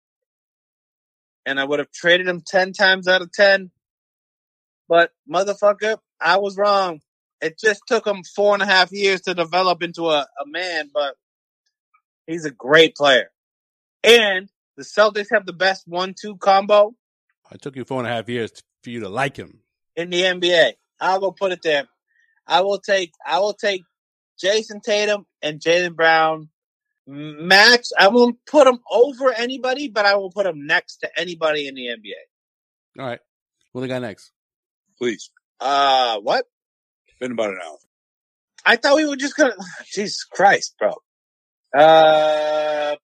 S4: And I would have traded him 10 times out of 10. But motherfucker, I was wrong. It just took him four and a half years to develop into a, a man, but he's a great player. And the Celtics have the best one two combo
S3: It took you four and a half years for you to like him.
S4: in the NBA. I will put it there. I will take I will take Jayson Tatum and Jaylen Brown. Max, I won't put them over anybody, but I will put them next to anybody in the NBA.
S3: All right. What they got next?
S2: Please.
S4: Uh, what?
S2: Been about an hour.
S4: I thought we were just gonna. Jesus Christ, bro. Uh,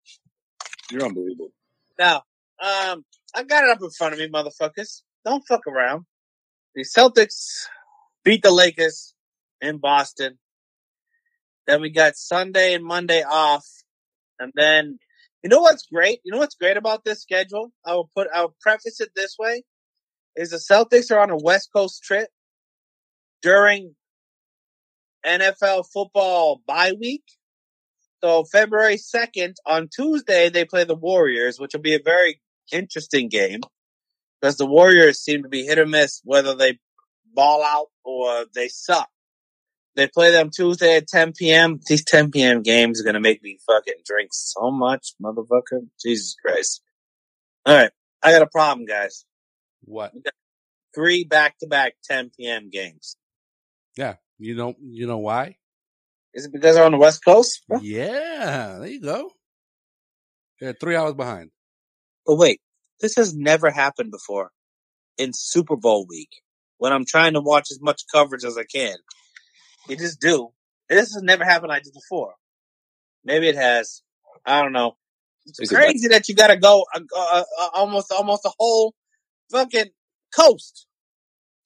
S2: You're unbelievable.
S4: Now, um, I got it up in front of me, motherfuckers. Don't fuck around. The Celtics beat the Lakers in Boston. Then we got Sunday and Monday off, and then you know what's great? You know what's great about this schedule? I will put. I will preface it this way: is the Celtics are on a West Coast trip during NFL football bye week. So February 2nd on Tuesday, they play the Warriors, which will be a very interesting game because the Warriors seem to be hit or miss whether they ball out or they suck. They play them Tuesday at 10 p.m. These 10 p.m. games are going to make me fucking drink so much, motherfucker. Jesus Christ. All right. I got a problem, guys.
S3: What?
S4: Three back to back 10 p.m. games.
S3: Yeah. You know you know why?
S4: Is it because they're on the West Coast? bro?
S3: Yeah, there you go. They're three hours behind.
S4: But wait, this has never happened before in Super Bowl week when I'm trying to watch as much coverage as I can. You just do. This has never happened like this before. Maybe it has. I don't know. It's
S2: Is it
S4: crazy that you got to go uh, uh, uh, almost almost a whole fucking coast.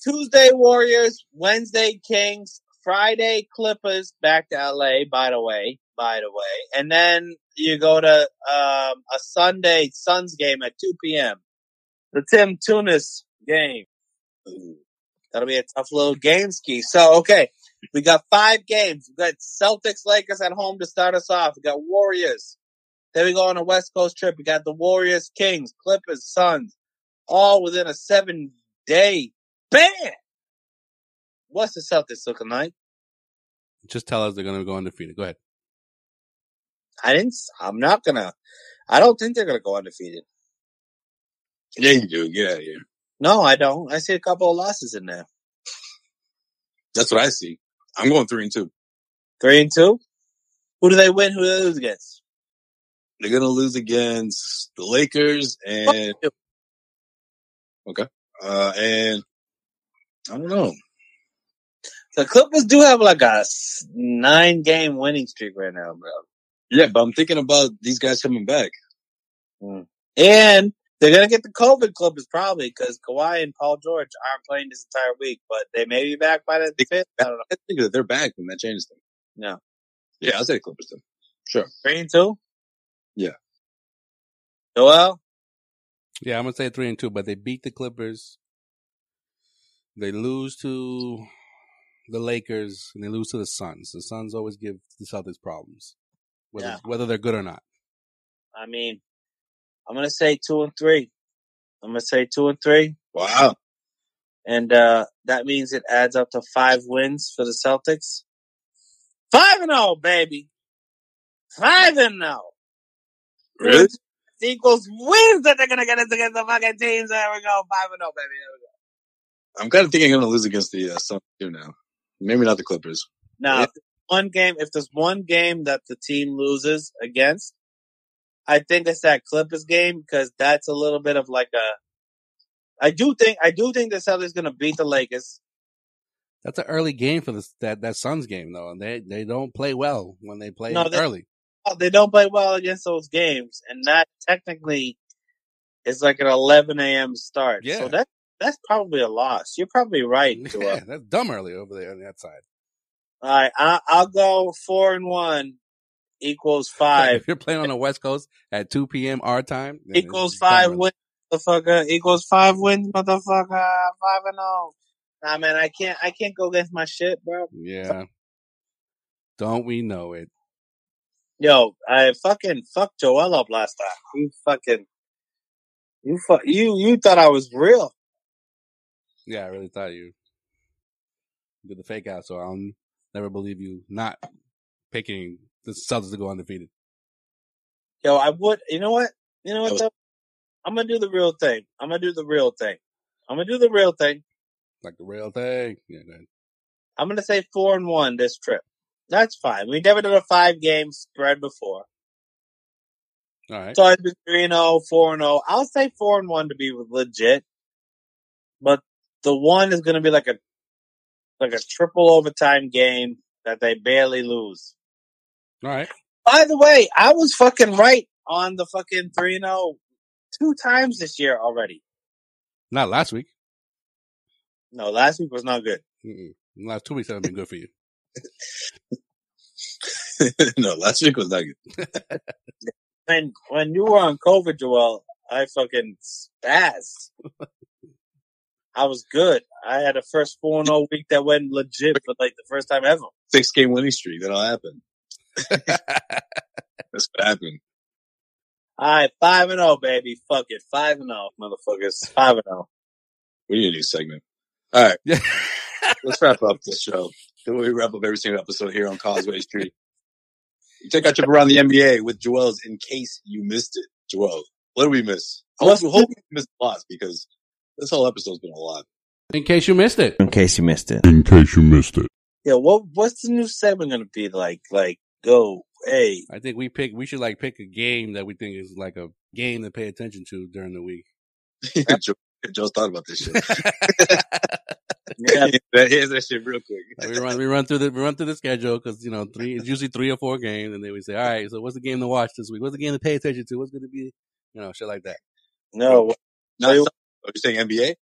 S4: Tuesday Warriors, Wednesday Kings, Friday Clippers back to LA. By the way, by the way, and then you go to um, a Sunday Suns game at two p.m. The Tim Tunis game. That'll be a tough little game ski. So okay, we got five games. We got Celtics Lakers at home to start us off. We got Warriors. Then we go on a West Coast trip. We got the Warriors, Kings, Clippers, Suns, all within a seven day ban. What's the Celtics looking like?
S3: Just tell us they're gonna go undefeated. Go ahead.
S4: I didn't. I'm not gonna. I don't think they're gonna go undefeated.
S2: Yeah, you do. Get out of here.
S4: No, I don't. I see a couple of losses in there.
S2: That's what I see. I'm going three and two.
S4: Three and two. Who do they win? Who do they lose against?
S2: They're gonna lose against the Lakers and okay, uh and I don't know.
S4: The Clippers do have like a nine game winning streak right now, bro.
S2: Yeah, but I'm thinking about these guys coming back. Mm.
S4: And they're gonna get the COVID Clippers probably because Kawhi and Paul George aren't playing this entire week, but they may be back by the fifth. I don't know.
S2: I think that they're back and that changes things.
S4: No,
S2: Yeah, I'll say Clippers then. Sure.
S4: three and two.
S2: Yeah.
S4: Joel,
S3: Yeah, I'm gonna say three and two, but they beat the Clippers. They lose to the Lakers and they lose to the Suns. The Suns always give the Celtics problems, whether
S4: Yeah.
S3: whether they're good or not.
S4: I mean, I'm gonna say two and three. I'm gonna say two and three.
S2: Wow.
S4: and uh, that means it adds up to five wins for the Celtics. Five and zero, baby. Five and zero.
S2: Really?
S4: Equals wins that they're gonna get us against the fucking teams. There we go. Five and zero, baby. There we go.
S2: I'm kind of thinking I'm going to lose against the uh, Suns too now. Maybe not the Clippers.
S4: Now, if one game, if there's one game that the team loses against, I think it's that Clippers game because that's a little bit of like a. I do think I do think the Celtics gonna beat the Lakers.
S3: That's an early game for this that that Suns game though, and they they don't play well when they play
S4: No, they-
S3: early.
S4: Oh, they don't play well against those games, and that technically is like an 11 a.m. start.
S3: Yeah.
S4: So that that's probably a loss. You're probably right.
S3: Yeah,
S4: Joel.
S3: that's dumb early over there on that side.
S4: All right, I, I'll go four and one equals five
S3: If you're playing on the West Coast at 2 p.m. our time,
S4: equals five wins, motherfucker. Equals five wins, motherfucker. Five and zero. Nah, man, I can't. I can't go against my shit, bro.
S3: Yeah. Don't we know it?
S4: Yo, I fucking fucked Joel up last time. You fucking, you fuck, you you thought I was real.
S3: Yeah, I really thought you did the fake out, so I'll never believe you not picking the Celtics to go undefeated.
S4: Yo, I would. You know what? You know what?
S2: was-
S4: though? I'm gonna do the real thing. I'm gonna do the real thing. I'm gonna do the real thing.
S3: Like the real thing. Yeah, man.
S4: I'm gonna say four and one this trip. That's fine. We never did a five game spread before.
S3: All right.
S4: So I'd be 3 and 0, 4 and 0. I'll say 4 and 1 to be legit. But the one is going to be like a like a triple overtime game that they barely lose.
S3: All right.
S4: By the way, I was fucking right on the fucking 3 and 0 two times this year already.
S3: Not last week.
S4: No, last week was not good.
S3: Mm-mm. Last two weeks haven't been good for you.
S2: no, last week was not good.
S4: When when you were on COVID, Joel, I fucking spazzed. I was good. I had a first 4 and 0 week that went legit for like the first time ever.
S2: Six game winning streak. That'll happen. That's what happened.
S4: All right, five and zero, baby. Fuck it, five and zero, motherfuckers. Five and oh. zero.
S2: We need a new segment. All right,
S3: Yeah.
S2: let's wrap up this show. The way we wrap up every single episode here on Causeway Street. You take our trip around the NBA with Joel's in case you missed it. Joel, what did we miss? I hope, hope we missed a lot because this whole episode's been a lot.
S3: In case you missed it.
S6: in case you missed it.
S1: In case you missed it.
S4: Yeah, what what's the new segment gonna be like? Like, go, hey,
S3: I think we pick. We should like pick a game that we think is like a game to pay attention to during the week.
S2: Joe, Joe's thought about this shit.
S4: yeah,
S2: that, here's that shit real quick.
S3: Like, we run we run through the we run through the schedule because you know three it's usually three or four games, and then we say, all right, so what's the game to watch this week? What's the game to pay attention to? What's going to be you know shit like that?
S4: no,
S2: Not, Oh, are you saying NBA?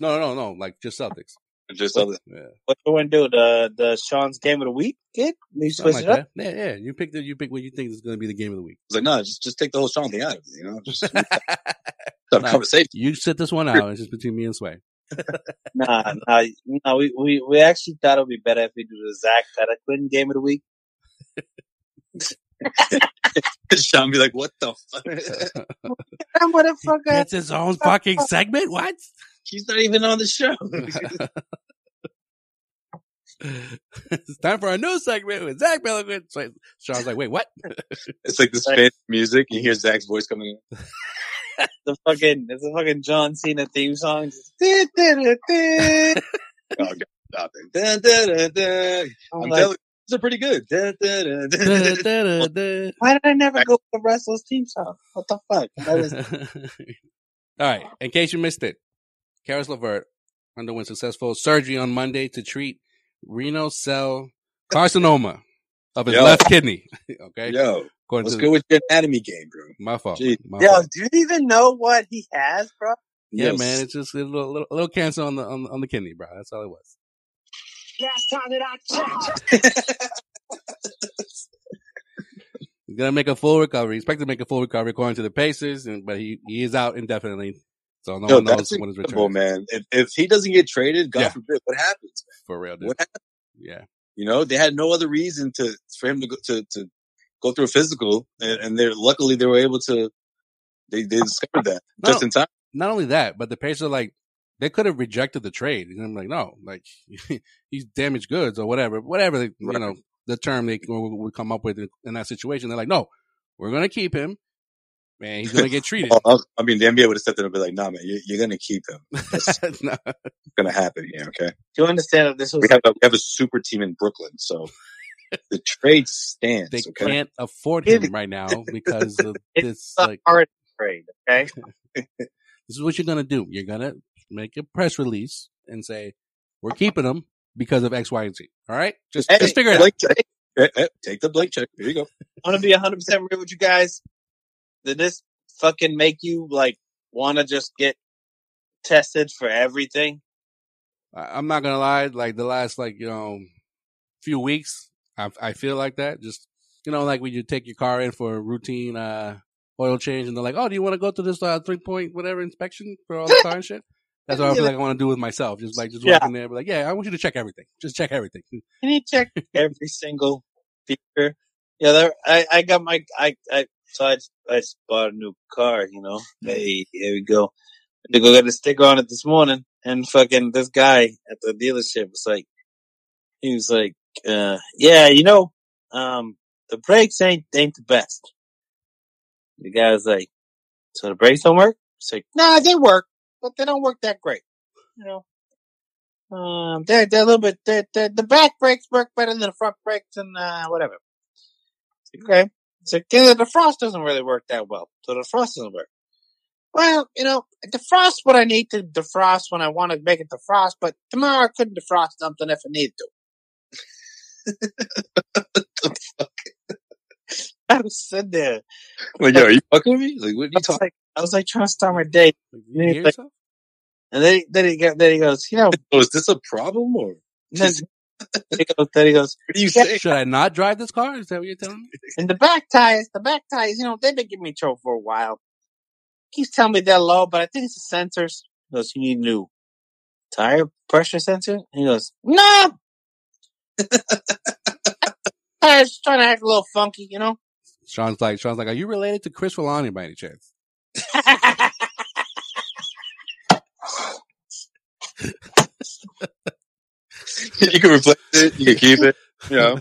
S3: No, no, no, like just Celtics.
S2: Or just other?
S3: Yeah,
S4: what you want to do? The the Sean's game of the week, kid? You
S3: something
S4: switch
S3: like
S4: it up.
S3: that. Yeah, yeah. You pick the you pick what you think is going to be the game of the week.
S2: I was like, no, just just take the whole Sean thing out of it. You know, just have
S3: Nah.
S2: conversation.
S3: you sit this one out. It's just between me and Sway.
S4: Nah, nah, nah. We, we we actually thought it would be better if we do the Zach Pettiquin game of the week.
S2: Sean be like, what the fuck?
S4: Motherfucker.
S3: It's his own fucking segment. What?
S2: He's not even on the show.
S3: it's time for a new segment with Zach Belliquin. So Sean's like, wait, what?
S2: it's like this fancy music. You hear Zach's voice coming in.
S4: the fucking it's a fucking John Cena theme song.
S2: Oh, God, stop it.
S4: I'm
S2: I'm
S4: like,
S2: telling you, these are pretty good.
S3: Da, da, da,
S4: why did I never go the wrestlers team song? What the fuck? Is
S3: All right. In case you missed it, Caris LeVert underwent successful surgery on Monday to treat renal cell carcinoma of his
S2: Yo.
S3: left kidney. okay.
S2: Yo,
S3: According
S2: what's
S3: to
S2: good with your anatomy game, bro?
S3: my fault. My
S4: Yo,
S3: fault.
S4: do you even know what he has, bro?
S3: Yeah,
S2: Yes.
S3: man. It's just a little, little, little cancer on the on, on the kidney, bro. That's all it was.
S7: Last time that I checked.
S3: He's gonna make a full recovery. He's expected to make a full recovery according to the Pacers, and but he, he is out indefinitely. So no
S2: Yo,
S3: one knows
S2: that's
S3: when his
S2: incredible,
S3: return.
S2: man. If, if he doesn't get traded, God
S3: Yeah.
S2: forbid, what happens?
S3: For real, dude.
S2: What happens?
S3: Yeah.
S2: You know, they had no other reason to for him to go to, to go through a physical, and, and they're luckily they were able to. They they discovered that
S3: No.
S2: just in time.
S3: Not only that, but the Pacers are like they could have rejected the trade. And I'm like, no, like he's damaged goods or whatever, whatever they, you know the term they would would come up with in, in that situation. They're like, no, we're gonna keep him, man. He's gonna get treated.
S2: Oh, I mean, the NBA would have stepped in and be like, "Nah, man, you, you're gonna keep him. It's
S3: No.
S2: gonna happen here, okay?"
S4: Do you understand that this was
S2: We have a we have a super team in Brooklyn, so the trade stands.
S3: they
S2: okay,
S3: can't afford him right now because of this.
S4: a
S3: Like,
S4: hard trade, okay?
S3: this is what you're gonna do. You're gonna make a press release and say we're keeping them because of X, Y, and Z. All right, just
S2: Hey,
S3: just figure it out.
S2: Blake, Eh, eh, take the blank check. Here you go.
S4: I'm gonna be 100 percent real with you guys. Did this fucking make you like want to just get tested for everything?
S3: I, I'm not gonna lie. Like the last like you know few weeks, I I feel like that. Just you know, like when you take your car in for a routine uh oil change, and they're like, "Oh, do you want to go to this uh, three point whatever inspection for all the car and shit?" That's what I feel like I want to do with myself. Just like just
S4: Yeah.
S3: walk in there, be like, "Yeah, I want you to check everything. Just check everything."
S4: Can you check every single feature? Yeah, there, I, I got my, I, I, so I, I bought a new car, you know. Hey, here we go. I had to go get a sticker on it this morning, and fucking this guy at the dealership was like, he was like, uh, yeah, you know, um, the brakes ain't ain't the best. The guy was like, so the brakes don't work? It's like, nah, they work, but they don't work that great, you know. Um, they're, they're a little bit, they're, they're, the back brakes work better than the front brakes and, uh, whatever. Okay. So yeah, the frost doesn't really work that well. So the frost doesn't work. Well, you know, defrost what I need to defrost when I want to make it defrost, but tomorrow I couldn't defrost something if I needed to. I was sitting there.
S2: Like, yo, are you fucking with me? Like, what are you talking?
S4: like, I was like trying to start my day.
S3: Like,
S4: Yeah, like- And then, he- then he, go- then he goes, you know,
S2: Oh, is this a problem or
S4: then, he goes, then he goes,
S2: what are you
S4: Yeah.
S2: saying?
S3: Should I not drive this car? Is that what you're telling me?
S4: And the back tires, the back tires, you know, they've been giving me trouble for a while. Keeps telling me they're low, but I think it's the sensors. He goes, you need new tire pressure sensor? He goes, no! Tires trying to act a little funky, you know?
S3: Sean's like, Sean's like, are you related to Chris Rolani by any chance?
S2: you can replace it. You can keep it. You know,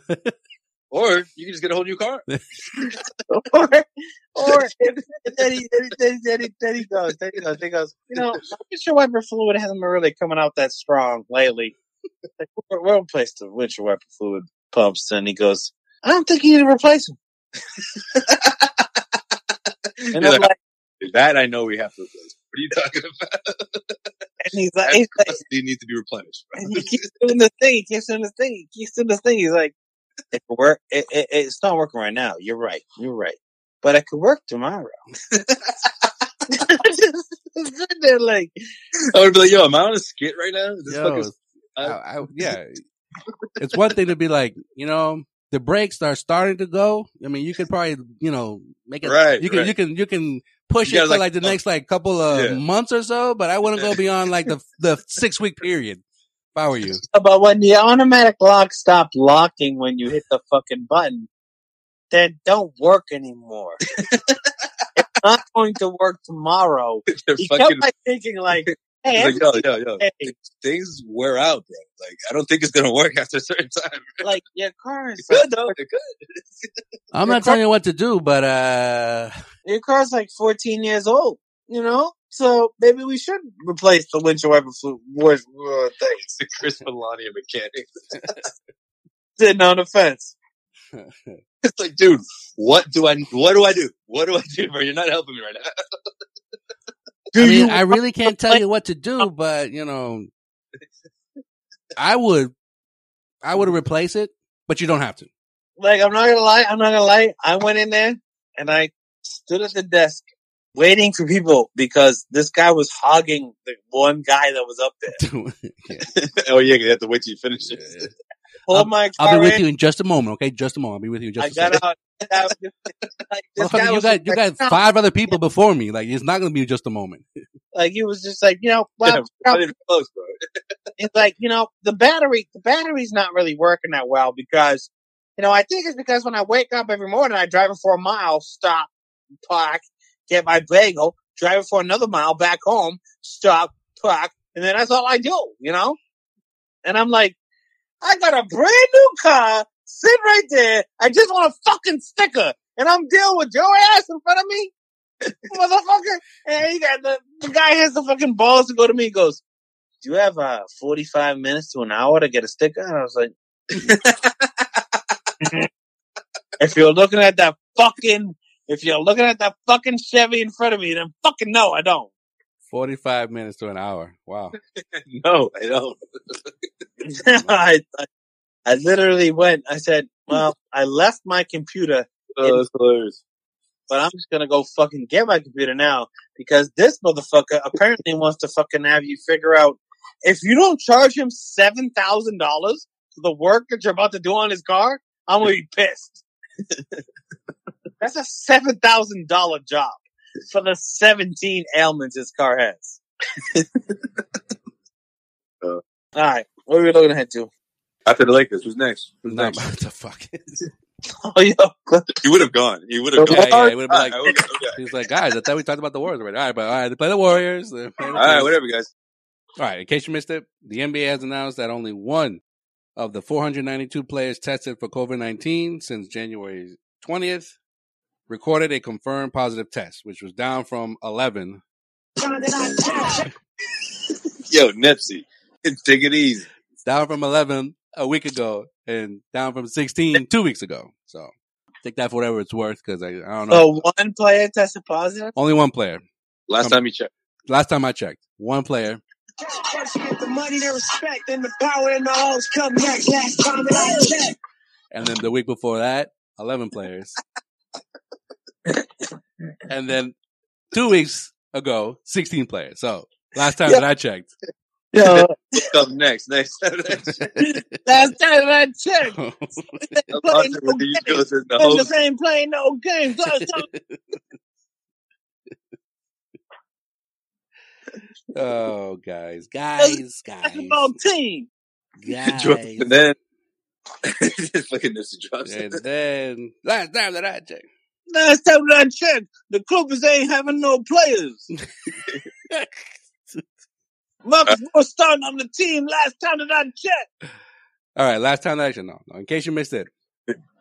S2: or you can just get a whole new car.
S4: or, or, and then he, then he, then he, then he, then he goes, then he goes, he goes, you know, windshield wiper fluid hasn't been really coming out that strong lately. Like, we'll, we'll replace the windshield wiper fluid pumps. And he goes, I don't think you need to replace them. And
S2: like,
S4: like,
S2: that I know we have to replace. What are you talking about?
S4: and he's like,
S2: That
S4: he's like,
S2: capacity needs to be replenished.
S4: and he keeps doing the thing. He keeps doing the thing. He keeps doing the thing. He's like, it could work. It, it, it's not working right now. You're right. You're right. But it could work tomorrow. Just there like,
S2: I would be like, yo, am I on a skit right now? This
S3: Yo,
S2: fucking,
S3: I, I, yeah. It's one thing to be like, you know, the brakes are starting to go. I mean, you could probably, you know, make it.
S2: Right,
S3: You can,
S2: right.
S3: you can, you can push
S2: You
S3: it for
S2: like,
S3: like the
S2: uh,
S3: next like couple of
S2: yeah.
S3: months or so, but I wouldn't go beyond like the the six week period. If I were you,
S4: but when the automatic lock stopped locking when you hit the fucking button, then don't work anymore. it's not going to work tomorrow.
S2: they're
S4: He
S2: fucking.
S4: kept like thinking like, hey,
S2: like, yo, yo, yo.
S4: hey,
S2: Things wear out, bro. Like, I don't think it's gonna work after a certain time.
S4: like your car is
S2: It could though. It could.
S3: I'm not telling you what to do, but uh,
S4: your car's like 14 years old, you know? So maybe we should replace the windshield wiper fluid war- war thing.
S2: The Chris Melania mechanic.
S4: Sitting on the fence.
S2: It's like, dude, what do I? What do I do? What do I do, bro? You're not helping me right now.
S3: I mean, I really can't tell you what to do, but you know, I would, I would replace it, but you don't have to.
S4: like I'm not gonna lie, I'm not gonna lie. I went in there and I stood at the desk waiting for people because this guy was hogging the one guy that was up there.
S2: oh yeah, oh, you have to wait till you finish it.
S4: Pulled
S3: I'll-
S4: my
S3: I'll be with
S4: in.
S3: you in just a moment, okay? Just a moment. I'll be with you in just
S4: I
S3: a second.
S4: out. I was just- like, this
S3: Motherfucker,
S4: guy
S3: you
S4: was
S3: got you
S4: like,
S3: got five other people before me. Like it's not gonna be just a moment.
S4: like he was just like, you know, well,
S2: Yeah, not even close, bro.
S4: it's like, you know, the battery, the battery's not really working that well because, you know, I think it's because when I wake up every morning, I drive it for a mile, stop, park, get my bagel, drive it for another mile back home, stop, park, and then that's all I do, you know? And I'm like, I got a brand new car, sit right there, I just want a fucking sticker, and I'm dealing with your ass in front of me? Motherfucker. And he got the, the guy has the fucking balls to go to me, he goes, do you have uh 45 minutes to an hour to get a sticker? And I was like, if you're looking at that fucking, if you're looking at that fucking Chevy in front of me, then fucking no, I don't.
S3: Forty five minutes to an hour. Wow.
S2: No, I don't.
S4: I, I, I literally went, I said, Well, I left my computer,
S2: Oh, that's hilarious.
S4: but I'm just gonna go fucking get my computer now because this motherfucker apparently wants to fucking have you figure out if you don't charge him seven thousand dollars for the work that you're about to do on his car, I'm gonna be pissed. That's a seven thousand dollar job for the seventeen ailments his car has.
S2: Uh.
S4: All right, what are we looking ahead to?
S2: After the Lakers, who's next? Who's
S3: No,
S2: next?
S3: what the fuck?
S4: Oh, yo,
S2: He would have gone. He would have
S4: The
S2: gone.
S3: yeah, yeah, he would have been like,
S2: All right, okay, okay.
S3: he's like, guys, I thought we talked about the Warriors already. All right, but all right, they play the Warriors. Play the
S2: all right,
S3: Kings.
S2: whatever, guys.
S3: All right, in case you missed it, the NBA has announced that only one of the 492 players tested for COVID 19 since January 20th recorded a confirmed positive test, which was down from 11.
S2: Yo, Nipsey, take it easy.
S3: Down from 11 a week ago and down from 16 two weeks ago. So take that for whatever it's worth because I, I don't know.
S4: so one player tested positive.
S3: Only one player.
S2: Last
S3: Um,
S2: time you checked.
S3: Last time I checked, one player.
S7: The money, the respect, and the power and the hoes come next. Last time I checked.
S3: And then the week before that, 11 players. and then two weeks ago, 16 players. So last time
S4: Yeah.
S3: that I checked.
S4: Yo,
S2: What's up next? Next.
S4: last time I checked,
S2: I'm
S4: playing no
S2: the East
S4: games.
S2: The host.
S4: just ain't playing no games. Time
S3: oh, guys, guys, guys,
S4: basketball team.
S2: Drops
S3: guys.
S2: and then fucking Nipsey drops.
S3: And then last time that I checked.
S4: Last time that I checked, the Clippers ain't having no players. Marcus uh, was starting on the team last time that I checked.
S3: All right, last time that I checked. No, no, in case you missed it,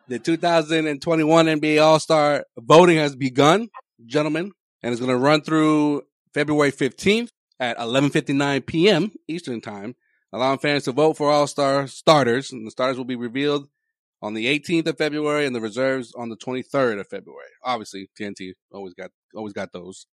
S3: the 2021 NBA All Star voting has begun, gentlemen, and it's going to run through February 15th at 11:59 p.m. Eastern Time, allowing fans to vote for All Star starters. And the starters will be revealed on the 18th of February, and the reserves on the 23rd of February. Obviously, TNT always got always got those.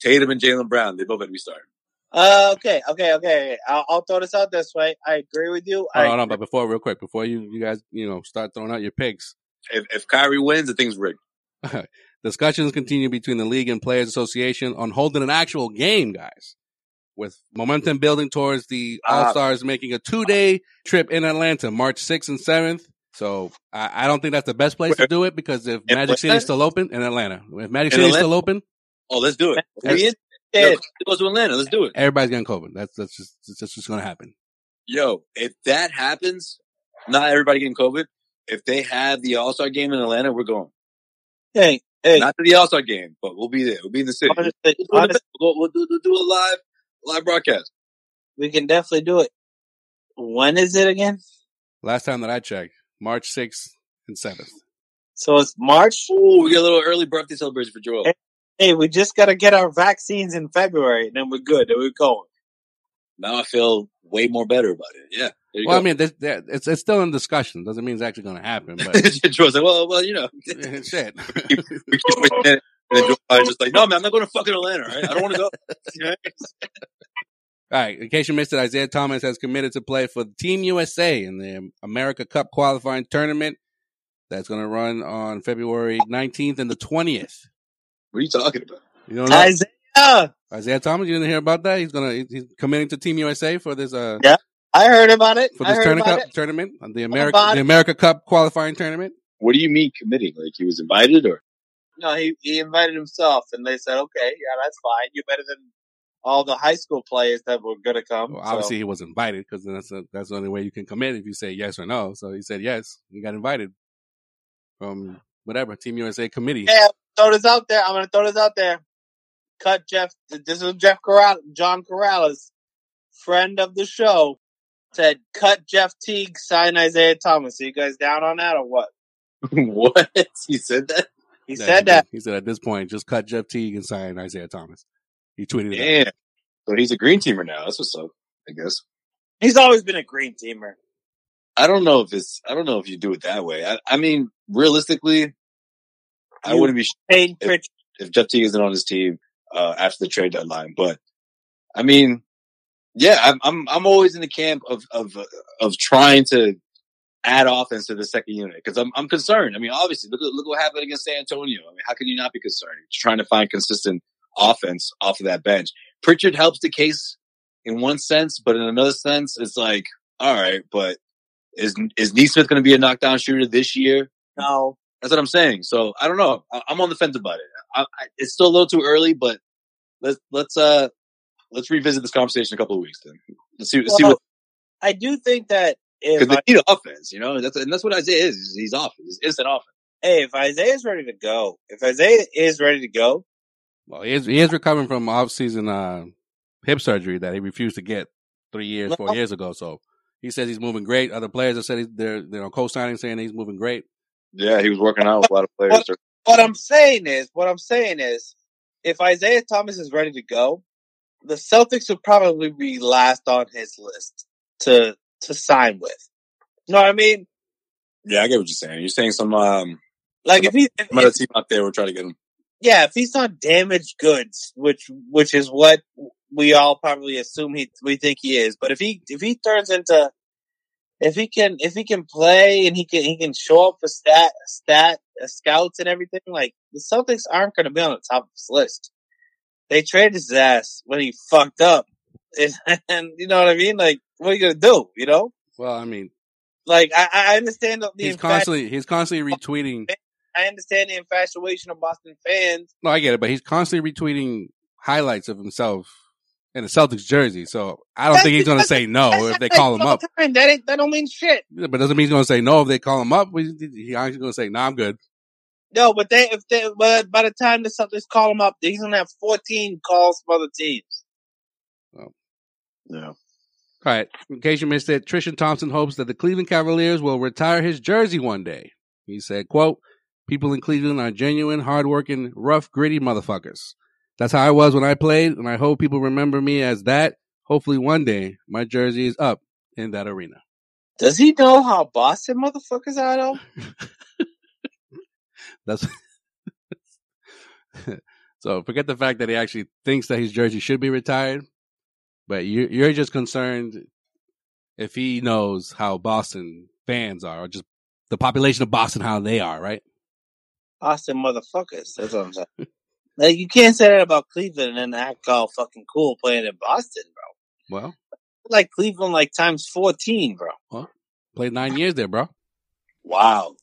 S2: Tatum and Jaylen Brown, they both had to be starting.
S4: Uh, okay, okay, okay. I'll, I'll throw this out this way. I agree with you. I,
S3: Oh, no, but before, real quick, before you you guys you know start throwing out your picks,
S2: If, if Kyrie wins, the thing's rigged.
S3: Discussions continue between the league and Players Association on holding an actual game, guys, with momentum building towards the
S2: Ah.
S3: All Stars making a two day trip in Atlanta, March 6th and 7th. So I, I don't think that's the best place to do it because if Magic City is still open in Atlanta, if Magic City is still open,
S2: Oh, let's do it.
S4: Yes.
S2: We in?
S4: did.
S2: Yo, it goes to Atlanta. Let's do it.
S3: everybody's getting COVID. That's that's just that's just going to happen.
S2: Yo, if that happens, not everybody getting COVID. If they have the All Star game in Atlanta, we're going.
S4: Hey, hey.
S2: Not to the All Star game, but we'll be there. We'll be in the city.
S4: honestly,
S2: We'll, do
S4: honestly,
S2: we'll, we'll do, we'll do a live live broadcast.
S4: we can definitely do it. When is it again?
S3: Last time that I checked, March 6th and 7th.
S4: So it's March.
S2: Ooh, we get a little early birthday celebration for Joel.
S4: Hey. Hey, we just got to get our vaccines in February, and then we're good. Then we're going.
S2: Now I feel way more better about it. Yeah. There you
S3: Well, I
S2: go.
S3: mean, this, that, it's it's still in discussion. Doesn't mean it's actually going to happen, but
S2: Joel's like, well, well, you know,
S3: shit.
S2: we keep pushing it. And then Joel just like, no, man, I'm not going to fucking Atlanta. Right? I don't want to go.
S3: All right. In case you missed it, Isaiah Thomas has committed to play for Team USA in the AmeriCup qualifying tournament. That's going to run on February 19th and the 20th.
S2: What are you talking about?
S3: You don't know
S4: Isaiah,
S3: Isaiah Thomas? You didn't hear about that? He's going to he's committing to Team USA for this uh
S4: Yeah. I heard about it.
S3: for this
S4: heard
S3: tournament
S4: about
S3: cup
S4: it.
S3: tournament, the America the. AmeriCup qualifying tournament.
S2: What do you mean committing? Like he was invited or?
S4: No, he he invited himself, and they said, "Okay, yeah, that's fine. You're better than all the high school players that were gonna come."
S3: Well,
S4: so-
S3: obviously, he was invited because that's the that's the only way you can commit if you say yes or no. So he said yes. He got invited from whatever Team USA committee.
S4: Yeah, throw this out there. I'm gonna throw this out there. Cut Jeff. This is Jeff Corral, John Karalis, friend of the show, said cut Jeff Teague, sign Isaiah Thomas. Are you guys down on that or what?
S2: what? He said that?
S4: He
S3: Yeah,
S4: said
S3: he
S4: that.
S3: He said at this point, just cut Jeff Teague and sign Isaiah Thomas. He tweeted it. out.
S2: Damn. So he's a green teamer now. That's what's up, I guess.
S4: He's always been a green teamer.
S2: I don't know if it's, I don't know if you do it that way. I, I mean, realistically, I
S4: You-
S2: wouldn't be
S4: Payne
S2: If- if Jeff Teague isn't on his team, uh, after the trade deadline. But I mean, yeah, I'm, I'm, I'm always in the camp of, of, uh, of trying to add offense to the second unit because I'm I'm concerned. I mean, obviously, look look what happened against San Antonio. I mean, how can you not be concerned? You're trying to find consistent offense off of that bench. Pritchard helps the case in one sense, but in another sense, it's like, all right, but is is Nesmith going to be a knockdown shooter this year?
S4: No,
S2: That's what I'm saying. So I don't know. I, I'm on the fence about it. I, I, it's still a little too early, but let's let's uh let's revisit this conversation in a couple of weeks. Then let's see, see what
S4: I do think that if
S2: because
S4: I,
S2: they need offense. You know, that's and that's what Isaiah is. is He's offense. He's instant offense.
S4: hey, if Isaiah's ready to go, if Isaiah is ready to go,
S3: Well, he is, he is recovering from off-season uh, hip surgery that he refused to get three years, four years ago. So he says he's moving great. Other players have said he's, they're you know co-signing, saying he's moving great.
S2: Yeah, he was working out with a lot of players.
S4: What, what I'm saying is, what I'm saying is, if Isaiah Thomas is ready to go, the Celtics would probably be last on his list to to sign with. You know what I mean?
S2: Yeah, I get what you're saying. You're saying some um
S4: Like if he, if,
S2: some other
S4: if-
S2: team out there will try to get him.
S4: yeah, if he's not damaged goods, which which is what we all probably assume he we think he is, but if he if he turns into if he can if he can play and he can he can show up for stat stat uh, scouts and everything, like the Celtics aren't going to be on the top of his list. They traded his ass when he fucked up, and, and you know what I mean. Like, what are you gonna do? You know,
S3: Well, I mean,
S4: like I, I understand the
S3: he's constantly he's constantly retweeting.
S4: I understand the infatuation of Boston fans.
S3: No, I get it, but he's constantly retweeting highlights of himself in a Celtics jersey. So I don't think he's going to say no if they call him up.
S4: Time. That ain't that don't mean shit.
S3: Yeah, But doesn't mean he's going to say no if they call him up. He- He's going to say, "No, I'm good."
S4: No, but they if they but by the time the Celtics call him up, he's gonna have fourteen calls from other teams. Oh.
S2: Yeah.
S3: All right. In case you missed it, Tristan Thompson hopes that the Cleveland Cavaliers will retire his jersey one day. He said, quote, people in Cleveland are genuine, hardworking, rough, gritty motherfuckers. That's how I was when I played, and I hope people remember me as that. Hopefully one day my jersey is up in that arena.
S4: Does he know how Boston motherfuckers are though?
S3: That's so forget the fact that he actually thinks that his jersey should be retired, but you, you're just concerned if he knows how Boston fans are, or just the population of Boston, how they are, right?
S4: Boston motherfuckers. That's what I'm saying. like you can't say that about Cleveland and then act all fucking cool playing in Boston, bro.
S3: Well,
S4: Like Cleveland, like times fourteen, bro.
S3: played nine years there, bro.
S2: Wow.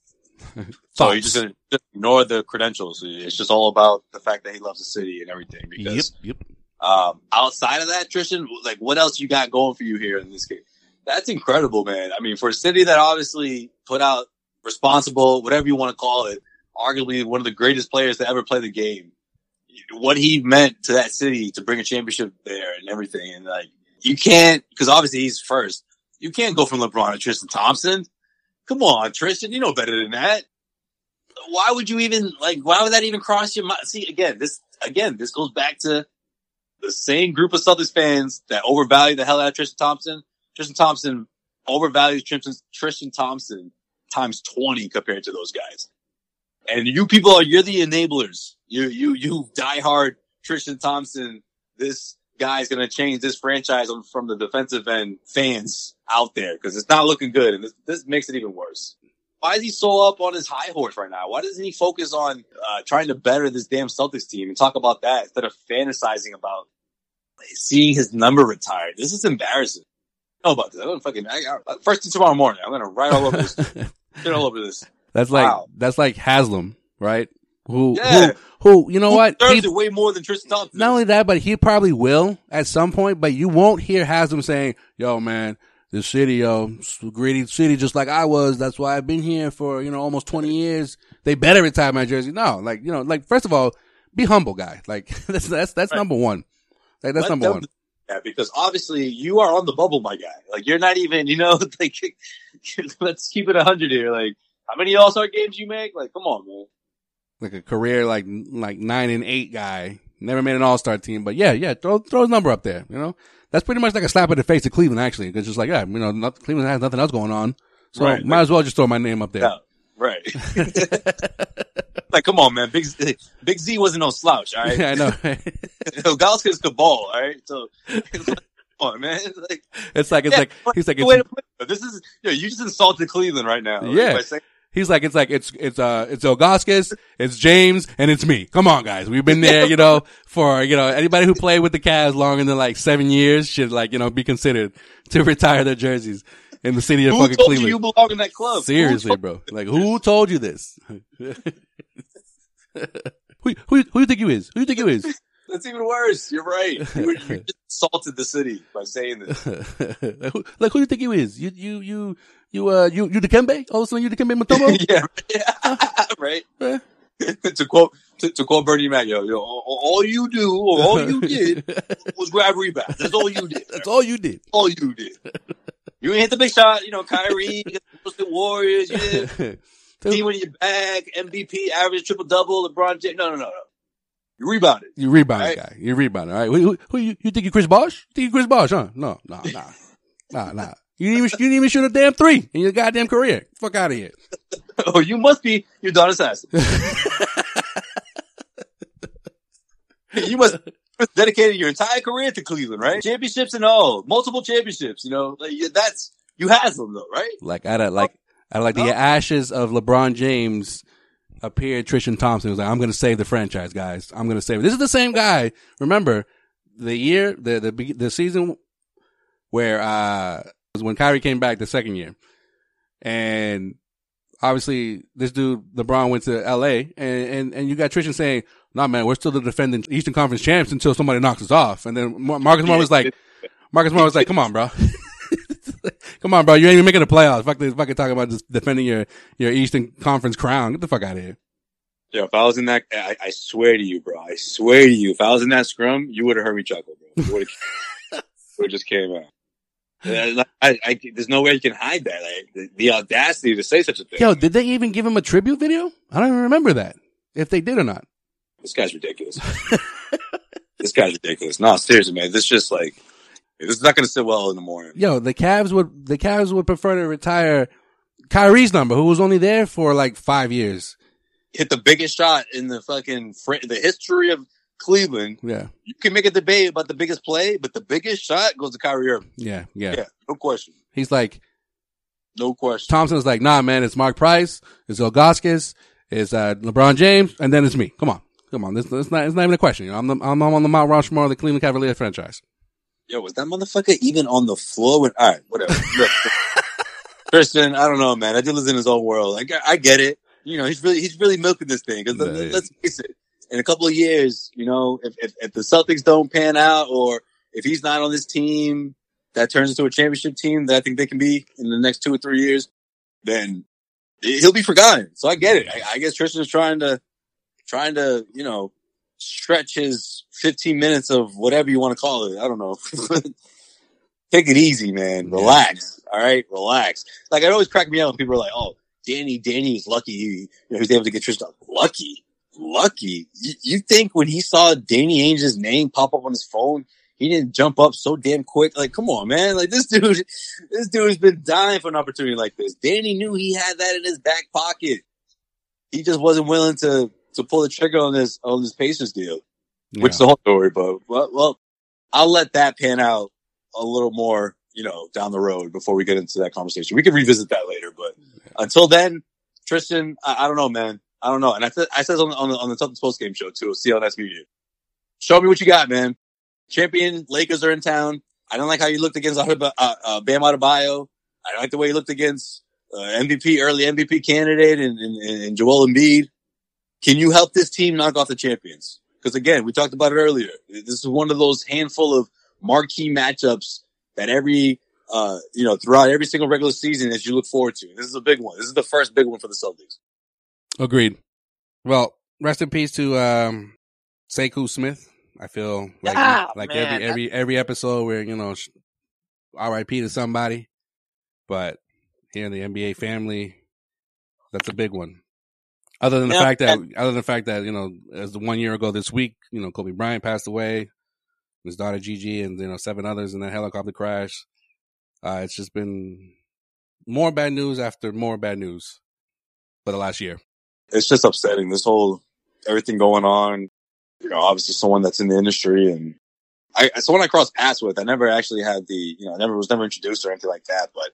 S2: So you're just gonna just ignore the credentials. It's just all about the fact that he loves the city and everything. Because
S3: Yep, yep.
S2: um, outside of that, Tristan, like what else you got going for you here in this game? That's incredible, man. I mean, for a city that obviously put out responsible, whatever you want to call it, arguably one of the greatest players to ever play the game. What he meant to that city to bring a championship there and everything, and like you can't because obviously he's first. You can't go from LeBron to Tristan Thompson. Come on, Tristan, you know better than that. Why would you even like? Why would that even cross your mind? See, again, this again, this goes back to the same group of Celtics fans that overvalue the hell out of Tristan Thompson. Tristan Thompson overvalues Tristan, Tristan Thompson times 20 compared to those guys. And you people are, you're the enablers. You, you, you diehard Tristan Thompson. This guy's going to change this franchise from the defensive end fans out there because it's not looking good. And this, this makes it even worse. Why is he so up on his high horse right now? Why doesn't he focus on uh, trying to better this damn Celtics team and talk about that instead of fantasizing about seeing his number retired? This is embarrassing. I don't know about this. I'm gonna fucking I, I, first thing tomorrow morning. I'm gonna write all over this. Get all over this.
S3: That's like
S2: Wow.
S3: that's like Haslem, right? Who
S2: Yeah.
S3: who who you know
S2: Who
S3: what?
S2: deserves
S3: He-
S2: it way more than Tristan Thompson.
S3: not only that, but he probably will at some point, but you won't hear Haslem saying, yo, man, this city, yo, gritty city just like I was. That's why I've been here for, you know, almost 20 years. They better retire my jersey. No, like, you know, like, first of all, be humble, guy. Like, that's, that's, that's
S2: Right.
S3: number one. Like, that's
S2: Let
S3: number one.
S2: that because obviously you are on the bubble, my guy. Like you're not even, you know, like let's keep it hundred here. Like how many All Star games you make? Like come on, man.
S3: Like a career, like, like nine and eight guy. Never made an all-star team, but yeah, yeah, throw, throw his number up there, you know? That's pretty much like a slap in the face to Cleveland, actually. Cause just like, yeah, you know, not, Cleveland has nothing else going on. So
S2: Right.
S3: might as well just throw my name up there.
S2: Yeah, right. like come on, man. Big Z, Big Z wasn't no slouch. All right,
S3: yeah, I know. right?
S2: Galska's cabal. All right, so come on, man. Like,
S3: It's like it's
S2: yeah,
S3: like he's like
S2: the way
S3: it's,
S2: to put it. This is you, you just insulted Cleveland right now.
S3: Yeah.
S2: by saying-
S3: he's like it's like it's it's uh it's Ilgauskas, it's James, and it's me. Come on, guys, we've been there, you know, for you know anybody who played with the Cavs longer than like seven years should like you know be considered to retire their jerseys in the city of
S2: Who
S3: fucking Cleveland.
S2: you you belong in that club?
S3: Seriously, bro. Like, who told you this? who, who, who do you think you is? Who do you think you is?
S2: That's even worse. You're right. You, you just insulted the city by saying this.
S3: like, who, like, who you think you is? You, you, you, you, uh, you, you Dikembe? All of a sudden, you Dikembe Mutombo?
S2: yeah, yeah, right. To quote to, to quote Bernie Mac, yo, yo, all, all you do or all you did was grab rebounds. That's all you did.
S3: That's all you did.
S2: all you did. You ain't hit the big shot, you know, Kyrie, the Warriors, you did team on your back, MVP, average triple double, LeBron James. No, no, no, no. You rebounded.
S3: You rebounded,
S2: Right.
S3: guy. You rebounded. All right. Who, who, who you, you think you Chris Bosh? You think you Chris Bosh, huh? No, no, nah, nah, nah. You didn't even, you didn't even shoot a damn three in your goddamn career. Fuck out of here.
S2: Oh, you must be your daughter's ass. you must dedicated your entire career to Cleveland, right? Championships and all, multiple championships. You know, like, that's you has them though, right?
S3: Like out of like out of like the ashes of LeBron James appeared Tristan Thompson. He was like, I'm gonna save the franchise, guys. I'm gonna save it. This is the same guy. Remember the year the the the season where uh was when Kyrie came back the second year. And obviously this dude LeBron went to LA and and, and you got Tristan saying, "Nah, man, we're still the defending Eastern Conference champs until somebody knocks us off." And then Marcus Morris was like, Marcus Morris was like, "Come on, bro." Come on, bro. You ain't even making the playoffs. Fuck this. Fucking talking about just defending your, your Eastern Conference crown. Get the fuck out of here.
S2: Yeah, if I was in that, I, I swear to you, bro. I swear to you, if I was in that scrum, you would have heard me chuckle, bro. You would have just came out. I, I, there's no way you can hide that. Like, the, the audacity to say such a thing.
S3: Yo, did they even give him a tribute video? I don't even remember that. If they did or not.
S2: This guy's ridiculous. this guy's ridiculous. No, seriously, man. This just like this is not going to sit well in the morning.
S3: Yo, the Cavs would the Cavs would prefer to retire Kyrie's number, who was only there for like five years.
S2: Hit the biggest shot in the fucking fr- the history of Cleveland.
S3: Yeah,
S2: You can make a debate about the biggest play, but the biggest shot goes to Kyrie Irving.
S3: yeah, yeah.
S2: Yeah, no question.
S3: He's like
S2: No question.
S3: Thompson is like, nah, man. It's Mark Price, it's Ilgauskas, it's uh, LeBron James, and then it's me. Come on, come on. This, this not, it's not even a question. You know, I'm the, I'm on the Mount Rushmore of the Cleveland Cavaliers franchise.
S2: Yo, was that motherfucker even on the floor? When, all right, whatever. Look, Tristan, I don't know, man. I do live in his own world. I, get- I get it. You know, he's really he's really milking this thing.
S3: Yeah.
S2: let's face it, in a couple of years, you know, if, if if the Celtics don't pan out, or if he's not on this team that turns into a championship team that I think they can be in the next two or three years, then he'll be forgotten. So I get it. I, I guess Tristan's trying to trying to you know stretch his 15 minutes of whatever you want to call it. I don't know. Take it easy, man. Relax. All right, relax. Like it always cracked me up when people are like, "Oh, Danny, Danny is lucky. He, you know, he's able to get Tristan. Lucky, lucky. You, you think when he saw Danny Ainge's name pop up on his phone, he didn't jump up so damn quick? Like, come on, man. Like this dude, this dude has been dying for an opportunity like this. Danny knew he had that in his back pocket. He just wasn't willing to to pull the trigger on this on this Pacers deal which is the whole story. But well, well, I'll let that pan out a little more, you know, down the road before we get into that conversation. We can revisit that later, but until then, Tristan, I, I don't know, man. I don't know. And I said, I said on the, on the, on the Celtics post game show too, CLNS Media. Show me what you got, man. Champion Lakers are in town. I don't like how you looked against uh, uh, Bam Adebayo. I don't like the way you looked against uh, MVP, early MVP candidate and, and, and Joel Embiid. Can you help this team knock off the champions? Because again, we talked about it earlier. This is one of those handful of marquee matchups that every, uh, you know, throughout every single regular season that you look forward to. This is a big one. This is the first big one for the Celtics.
S3: Agreed. Well, rest in peace to um Sekou Smith. I feel like
S4: Ah,
S3: like
S4: man,
S3: every every every episode where you know R.I.P. to somebody, but here in the NBA family, that's a big one. Other than the
S2: Yeah,
S3: fact that other than the fact that you know as the one year ago this week, you know Kobe Bryant passed away, his daughter Gigi, and you know seven others in that helicopter crash. Uh, it's just been more bad news after more bad news for the last year.
S2: It's just upsetting. This whole everything going on. You know, obviously someone that's in the industry and I someone I crossed paths with. I never actually had the you know I never was never introduced or anything like that. But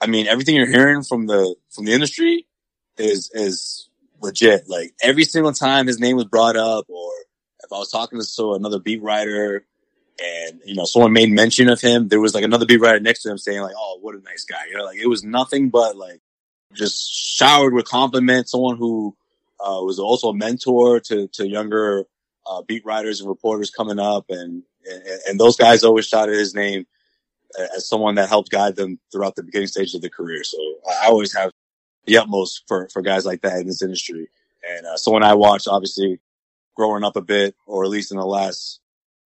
S2: I mean, everything you're hearing from the from the industry is is legit. Like every single time his name was brought up, or if I was talking to so another beat writer and you know someone made mention of him, there was like another beat writer next to him saying like, "Oh, what a nice guy." You know, like it was nothing but like just showered with compliments. Someone who uh, was also a mentor to to younger uh, beat writers and reporters coming up, and, and and those guys always shouted his name as someone that helped guide them throughout the beginning stages of the career. So I always have the utmost for for guys like that in this industry, and uh, someone I watched obviously growing up a bit, or at least in the last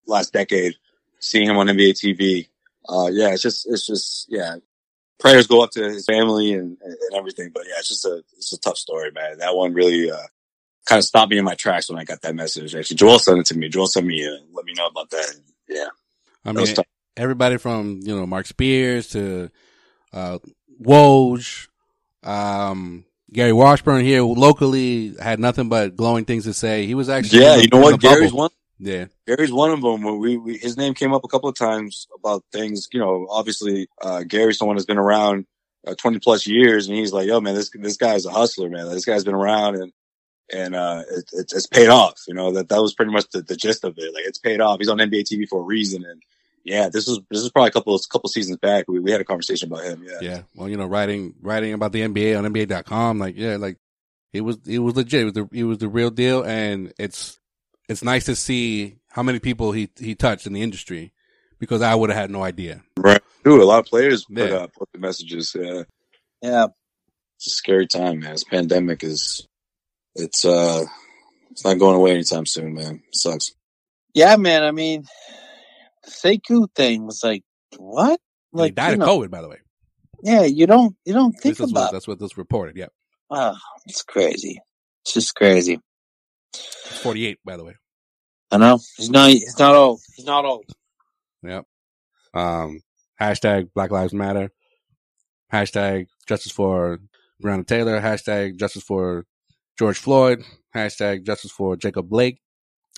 S2: last decade, seeing him on NBA TV. Uh, yeah, it's just it's just yeah. Prayers go up to his family and, and everything, but yeah, it's just a it's a tough story, man. That one really uh, kind of stopped me in my tracks when I got that message. Actually, Joel sent it to me. Joel sent me uh, let me know about that. Yeah,
S3: I mean, everybody from you know Marc Spears to uh, Woj, um, Gary Washburn here locally had nothing but glowing things to say. He was actually
S2: yeah, you know what, Gary's one.
S3: Yeah,
S2: Gary's one of them. When we, we, his name came up a couple of times about things. You know, obviously, uh, Gary's someone that's been around uh, twenty plus years, and he's like, "Yo, man, this this guy's a hustler, man. This guy's been around, and and uh, it, it's, it's paid off. You know that that was pretty much the, the gist of it. Like, it's paid off. He's on NBA TV for a reason, and yeah, this was this was probably a couple couple seasons back. We, we had a conversation about him. Yeah,
S3: yeah. Well, you know, writing writing about the NBA on NBA.com, like yeah, like it was it was legit. It was the it was the real deal, and it's it's nice to see how many people he he touched in the industry because I would have had no idea.
S2: Right, dude. A lot of players put yeah. uh, put the messages. Yeah, yeah. It's a scary time, man. This pandemic is it's uh it's not going away anytime soon, man. It sucks.
S4: Yeah, man. I mean, the Sekou thing was like, what?
S3: Like, he died of know, COVID, by the way.
S4: Yeah, you don't you don't think
S3: this
S4: about.
S3: What, that's what this reported. Yeah.
S4: Oh, it's crazy. It's just crazy.
S3: He's forty eight, by the way.
S4: I know he's not. He's not old. He's not old.
S3: Yep. Um. Hashtag Black Lives Matter. Hashtag Justice for Breonna Taylor. Hashtag Justice for George Floyd. Hashtag Justice for Jacob Blake.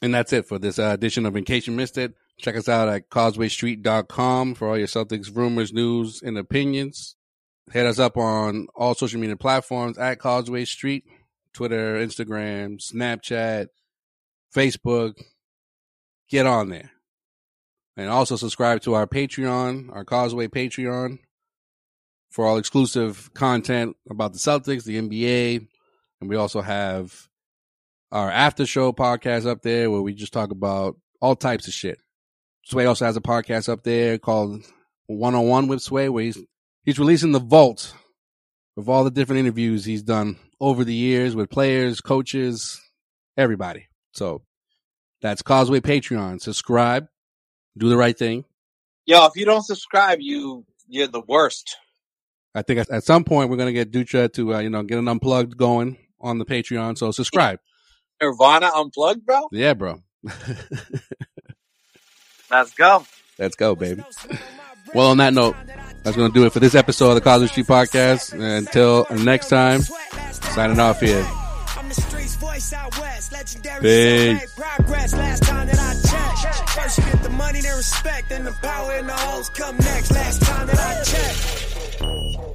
S3: And that's it for this uh, edition of In Case You Missed It. Check us out at causewaystreet.com for all your Celtics rumors, news, and opinions. Hit us up on all social media platforms at Causeway Street, Twitter, Instagram, Snapchat, Facebook. Get on there. And also subscribe to our Patreon, our Causeway Patreon, for all exclusive content about the Celtics, the NBA, and we also have our after show podcast up there where we just talk about all types of shit. Sway also has a podcast up there called One on One with Sway, where he's he's releasing the vault of all the different interviews he's done over the years with players, coaches, everybody. So that's Causeway Patreon. Subscribe, do the right thing.
S4: Yo, if you don't subscribe, you you're the worst.
S3: I think at, some point we're gonna get Dutra to uh, you know get an unplugged going on the Patreon. So subscribe.
S4: Nirvana unplugged, bro.
S3: Yeah, bro.
S4: Let's go.
S3: Let's go, baby. Well, on that note, that's going to do it for this episode of the Causeway Street Podcast. Until next time, signing off here. Progress last time that I checked. First you get the money, respect, then the power and the hoes come next. Last time that I checked.